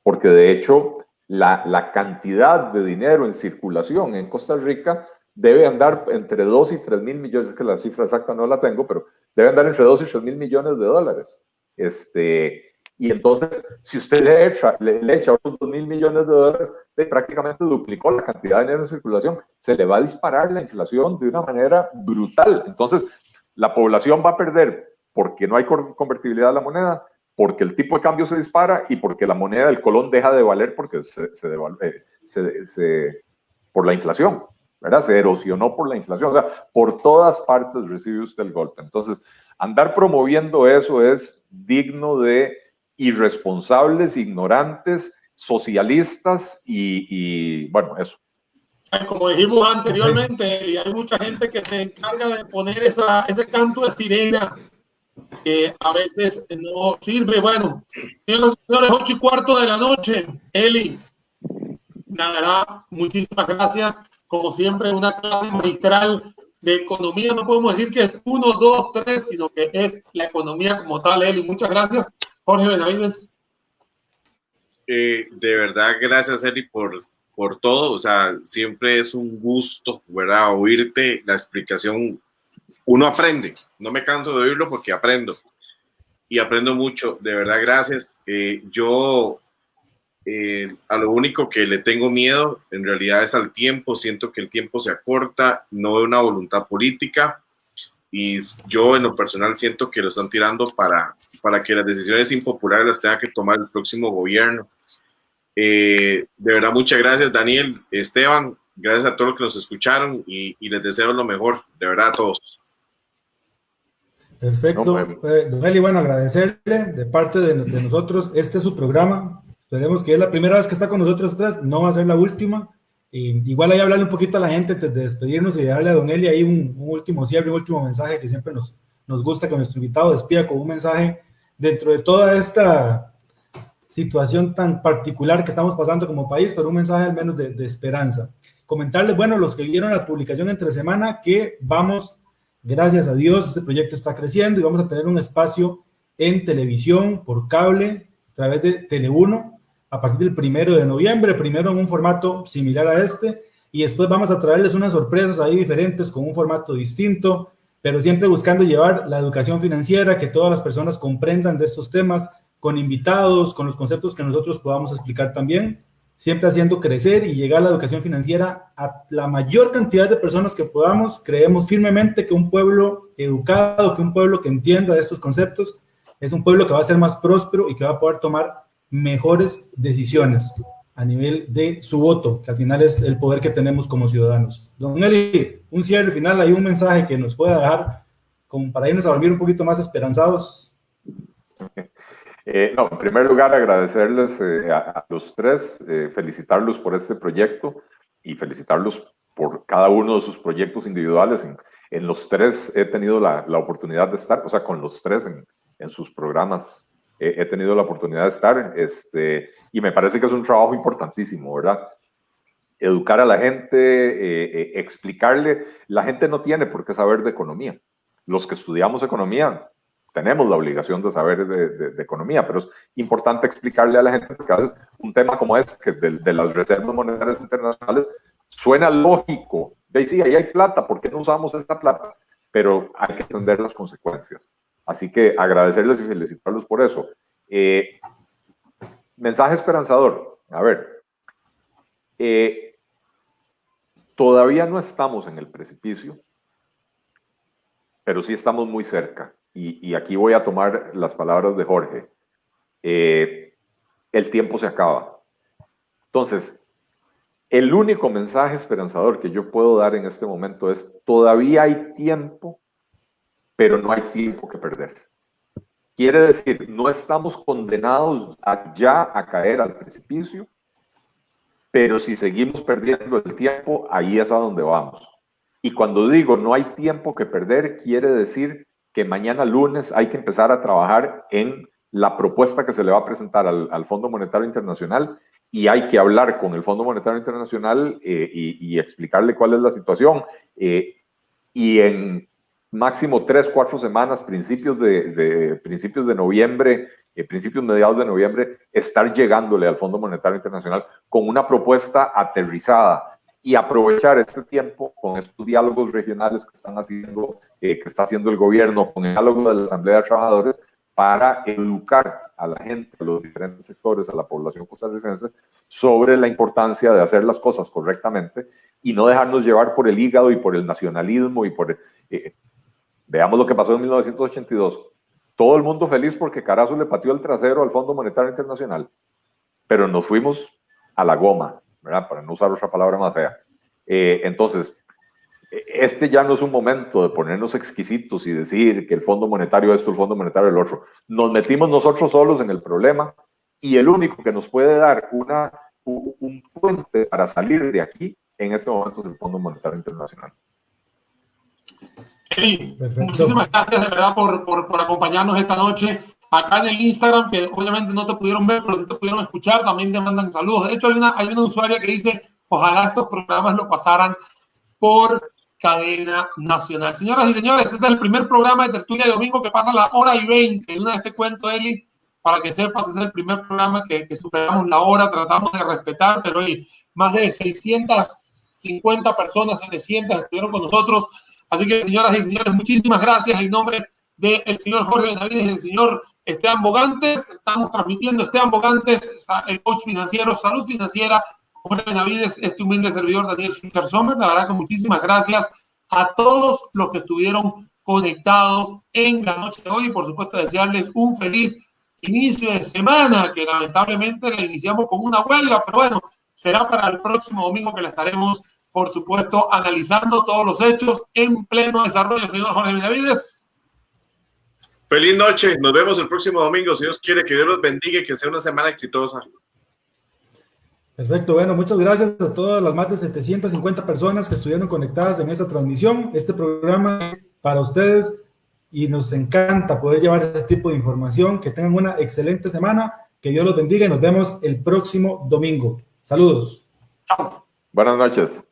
Porque de hecho, la, cantidad de dinero en circulación en Costa Rica debe andar entre 2 y 3 mil millones, es que la cifra exacta no la tengo, pero debe andar entre 2 y 3 mil millones de dólares. Este, y entonces, si usted le echa, le, echa otros 2 mil millones de dólares, prácticamente duplicó la cantidad de dinero en circulación. Se le va a disparar la inflación de una manera brutal. Entonces, la población va a perder porque no hay convertibilidad de la moneda, porque el tipo de cambio se dispara y porque la moneda del colón deja de valer porque se, se, eh, se, se por la inflación. ¿Verdad? Se erosionó por la inflación, o sea, por todas partes recibe usted el golpe. Entonces, andar promoviendo eso es digno de irresponsables, ignorantes, socialistas y, bueno, eso. Como dijimos anteriormente, hay mucha gente que se encarga de poner esa, ese canto de sirena que a veces no sirve. Bueno, señores, señores, ocho y cuarto de la noche, Eli, nada, muchísimas gracias. Como siempre, una clase magistral de economía. No podemos decir que es uno, dos, tres, sino que es la economía como tal, Eli. Muchas gracias. Jorge Benavides. Eh, de verdad, gracias, Eli, por, por todo. O sea, siempre es un gusto, ¿verdad? Oírte la explicación. Uno aprende. No me canso de oírlo porque aprendo. Y aprendo mucho. De verdad, gracias. Eh, yo eh, a lo único que le tengo miedo en realidad es al tiempo. Siento que el tiempo se acorta, no hay una voluntad política y yo en lo personal siento que lo están tirando para, para que las decisiones impopulares las tenga que tomar el próximo gobierno. Eh, de verdad, muchas gracias Daniel, Esteban, gracias a todos los que nos escucharon y, les deseo lo mejor, de verdad a todos. Perfecto. Eh, don Eli, bueno, agradecerle de parte de, de, nosotros. Este es su programa. Esperemos que es la primera vez que está con nosotros atrás, no va a ser la última. Igual ahí hablarle un poquito a la gente antes de despedirnos y darle a Don Eli ahí un, último cierre, un último mensaje que siempre nos, nos gusta que nuestro invitado despida con un mensaje. Dentro de toda esta situación tan particular que estamos pasando como país, pero un mensaje al menos de, de esperanza. Comentarles, bueno, los que vieron la publicación entre semana, que vamos, gracias a Dios, este proyecto está creciendo y vamos a tener un espacio en televisión, por cable, a través de Tele1, a partir del primero de noviembre, primero en un formato similar a este, y después vamos a traerles unas sorpresas ahí diferentes con un formato distinto, pero siempre buscando llevar la educación financiera, que todas las personas comprendan de estos temas, con invitados, con los conceptos que nosotros podamos explicar también, siempre haciendo crecer y llegar la educación financiera a la mayor cantidad de personas que podamos. Creemos firmemente que un pueblo educado, que un pueblo que entienda de estos conceptos, es un pueblo que va a ser más próspero y que va a poder tomar mejores decisiones a nivel de su voto, que al final es el poder que tenemos como ciudadanos. Don Eli, un cierre final, hay un mensaje que nos pueda dejar como para irnos a dormir un poquito más esperanzados. Eh, no, en primer lugar, agradecerles eh, a, los tres, eh, felicitarlos por este proyecto y felicitarlos por cada uno de sus proyectos individuales. En, los tres he tenido la, oportunidad de estar, o sea, con los tres en sus programas he tenido la oportunidad de estar, este, y me parece que es un trabajo importantísimo, ¿verdad? Educar a la gente, eh, eh, explicarle, la gente no tiene por qué saber de economía. Los que estudiamos economía tenemos la obligación de saber de, economía, pero es importante explicarle a la gente, porque a veces un tema como este, de, de las reservas monetarias internacionales, suena lógico. De sí, ahí hay plata, ¿por qué no usamos esta plata? Pero hay que entender las consecuencias. Así que agradecerles y felicitarlos por eso. Eh, mensaje esperanzador. A ver, eh, todavía no estamos en el precipicio, pero sí estamos muy cerca. Y, aquí voy a tomar las palabras de Jorge. Eh, el tiempo se acaba. Entonces, el único mensaje esperanzador que yo puedo dar en este momento es, todavía hay tiempo pero no hay tiempo que perder. Quiere decir, no estamos condenados ya a caer al precipicio, pero si seguimos perdiendo el tiempo, ahí es a donde vamos. Y cuando digo no hay tiempo que perder, quiere decir que mañana lunes hay que empezar a trabajar en la propuesta que se le va a presentar al, Fondo Monetario Internacional y hay que hablar con el Fondo Monetario Internacional eh, y, explicarle cuál es la situación. Eh, y en máximo tres, cuatro semanas, principios de, principios de noviembre, eh, principios mediados de noviembre, estar llegándole al Fondo Monetario Internacional con una propuesta aterrizada y aprovechar este tiempo con estos diálogos regionales que están haciendo, que está haciendo el gobierno, con el diálogo de la Asamblea de Trabajadores, para educar a la gente, a los diferentes sectores, a la población costarricense, sobre la importancia de hacer las cosas correctamente y no dejarnos llevar por el hígado y por el nacionalismo y por... Eh, veamos lo que pasó en 1982. Todo el mundo feliz porque Carazo le pateó el trasero al Fondo Monetario Internacional, pero nos fuimos a la goma, ¿verdad? Para no usar otra palabra más fea. Eh, entonces, este ya no es un momento de ponernos exquisitos y decir que el Fondo Monetario esto, el Fondo Monetario el otro. Nos metimos nosotros solos en el problema y el único que nos puede dar una, un puente para salir de aquí en este momento es el Fondo Monetario Internacional. Muchísimas gracias de verdad por, por, por, acompañarnos esta noche acá en el Instagram, que obviamente no te pudieron ver, pero sí te pudieron escuchar, también te mandan saludos. De hecho, hay una, hay una usuaria que dice, ojalá estos programas lo pasaran por cadena nacional. Señoras y señores, este es el primer programa de tertulia de domingo que pasa la hora y 20. Una vez te cuento, Eli, para que sepas, este es el primer programa que, superamos la hora, tratamos de respetar, pero hoy más de 650 personas, 700 estuvieron con nosotros. Así que, señoras y señores, muchísimas gracias en nombre del señor Jorge Benavides y del señor Esteban Bogantes. Estamos transmitiendo Esteban Bogantes, el coach financiero, salud financiera Jorge Benavides, este humilde servidor Daniel Fischer Sommer. La verdad que muchísimas gracias a todos los que estuvieron conectados en la noche de hoy y por supuesto desearles un feliz inicio de semana que lamentablemente la iniciamos con una huelga, pero bueno, será para el próximo domingo que la estaremos, por supuesto, analizando todos los hechos en pleno desarrollo. Señor Jorge Benavides. Feliz noche, nos vemos el próximo domingo. Si Dios quiere, que Dios los bendiga y que sea una semana exitosa. Perfecto, bueno, muchas gracias a todas las más de 750 personas que estuvieron conectadas en esta transmisión. Este programa es para ustedes y nos encanta poder llevar este tipo de información. Que tengan una excelente semana, que Dios los bendiga y nos vemos el próximo domingo. Saludos. Buenas noches.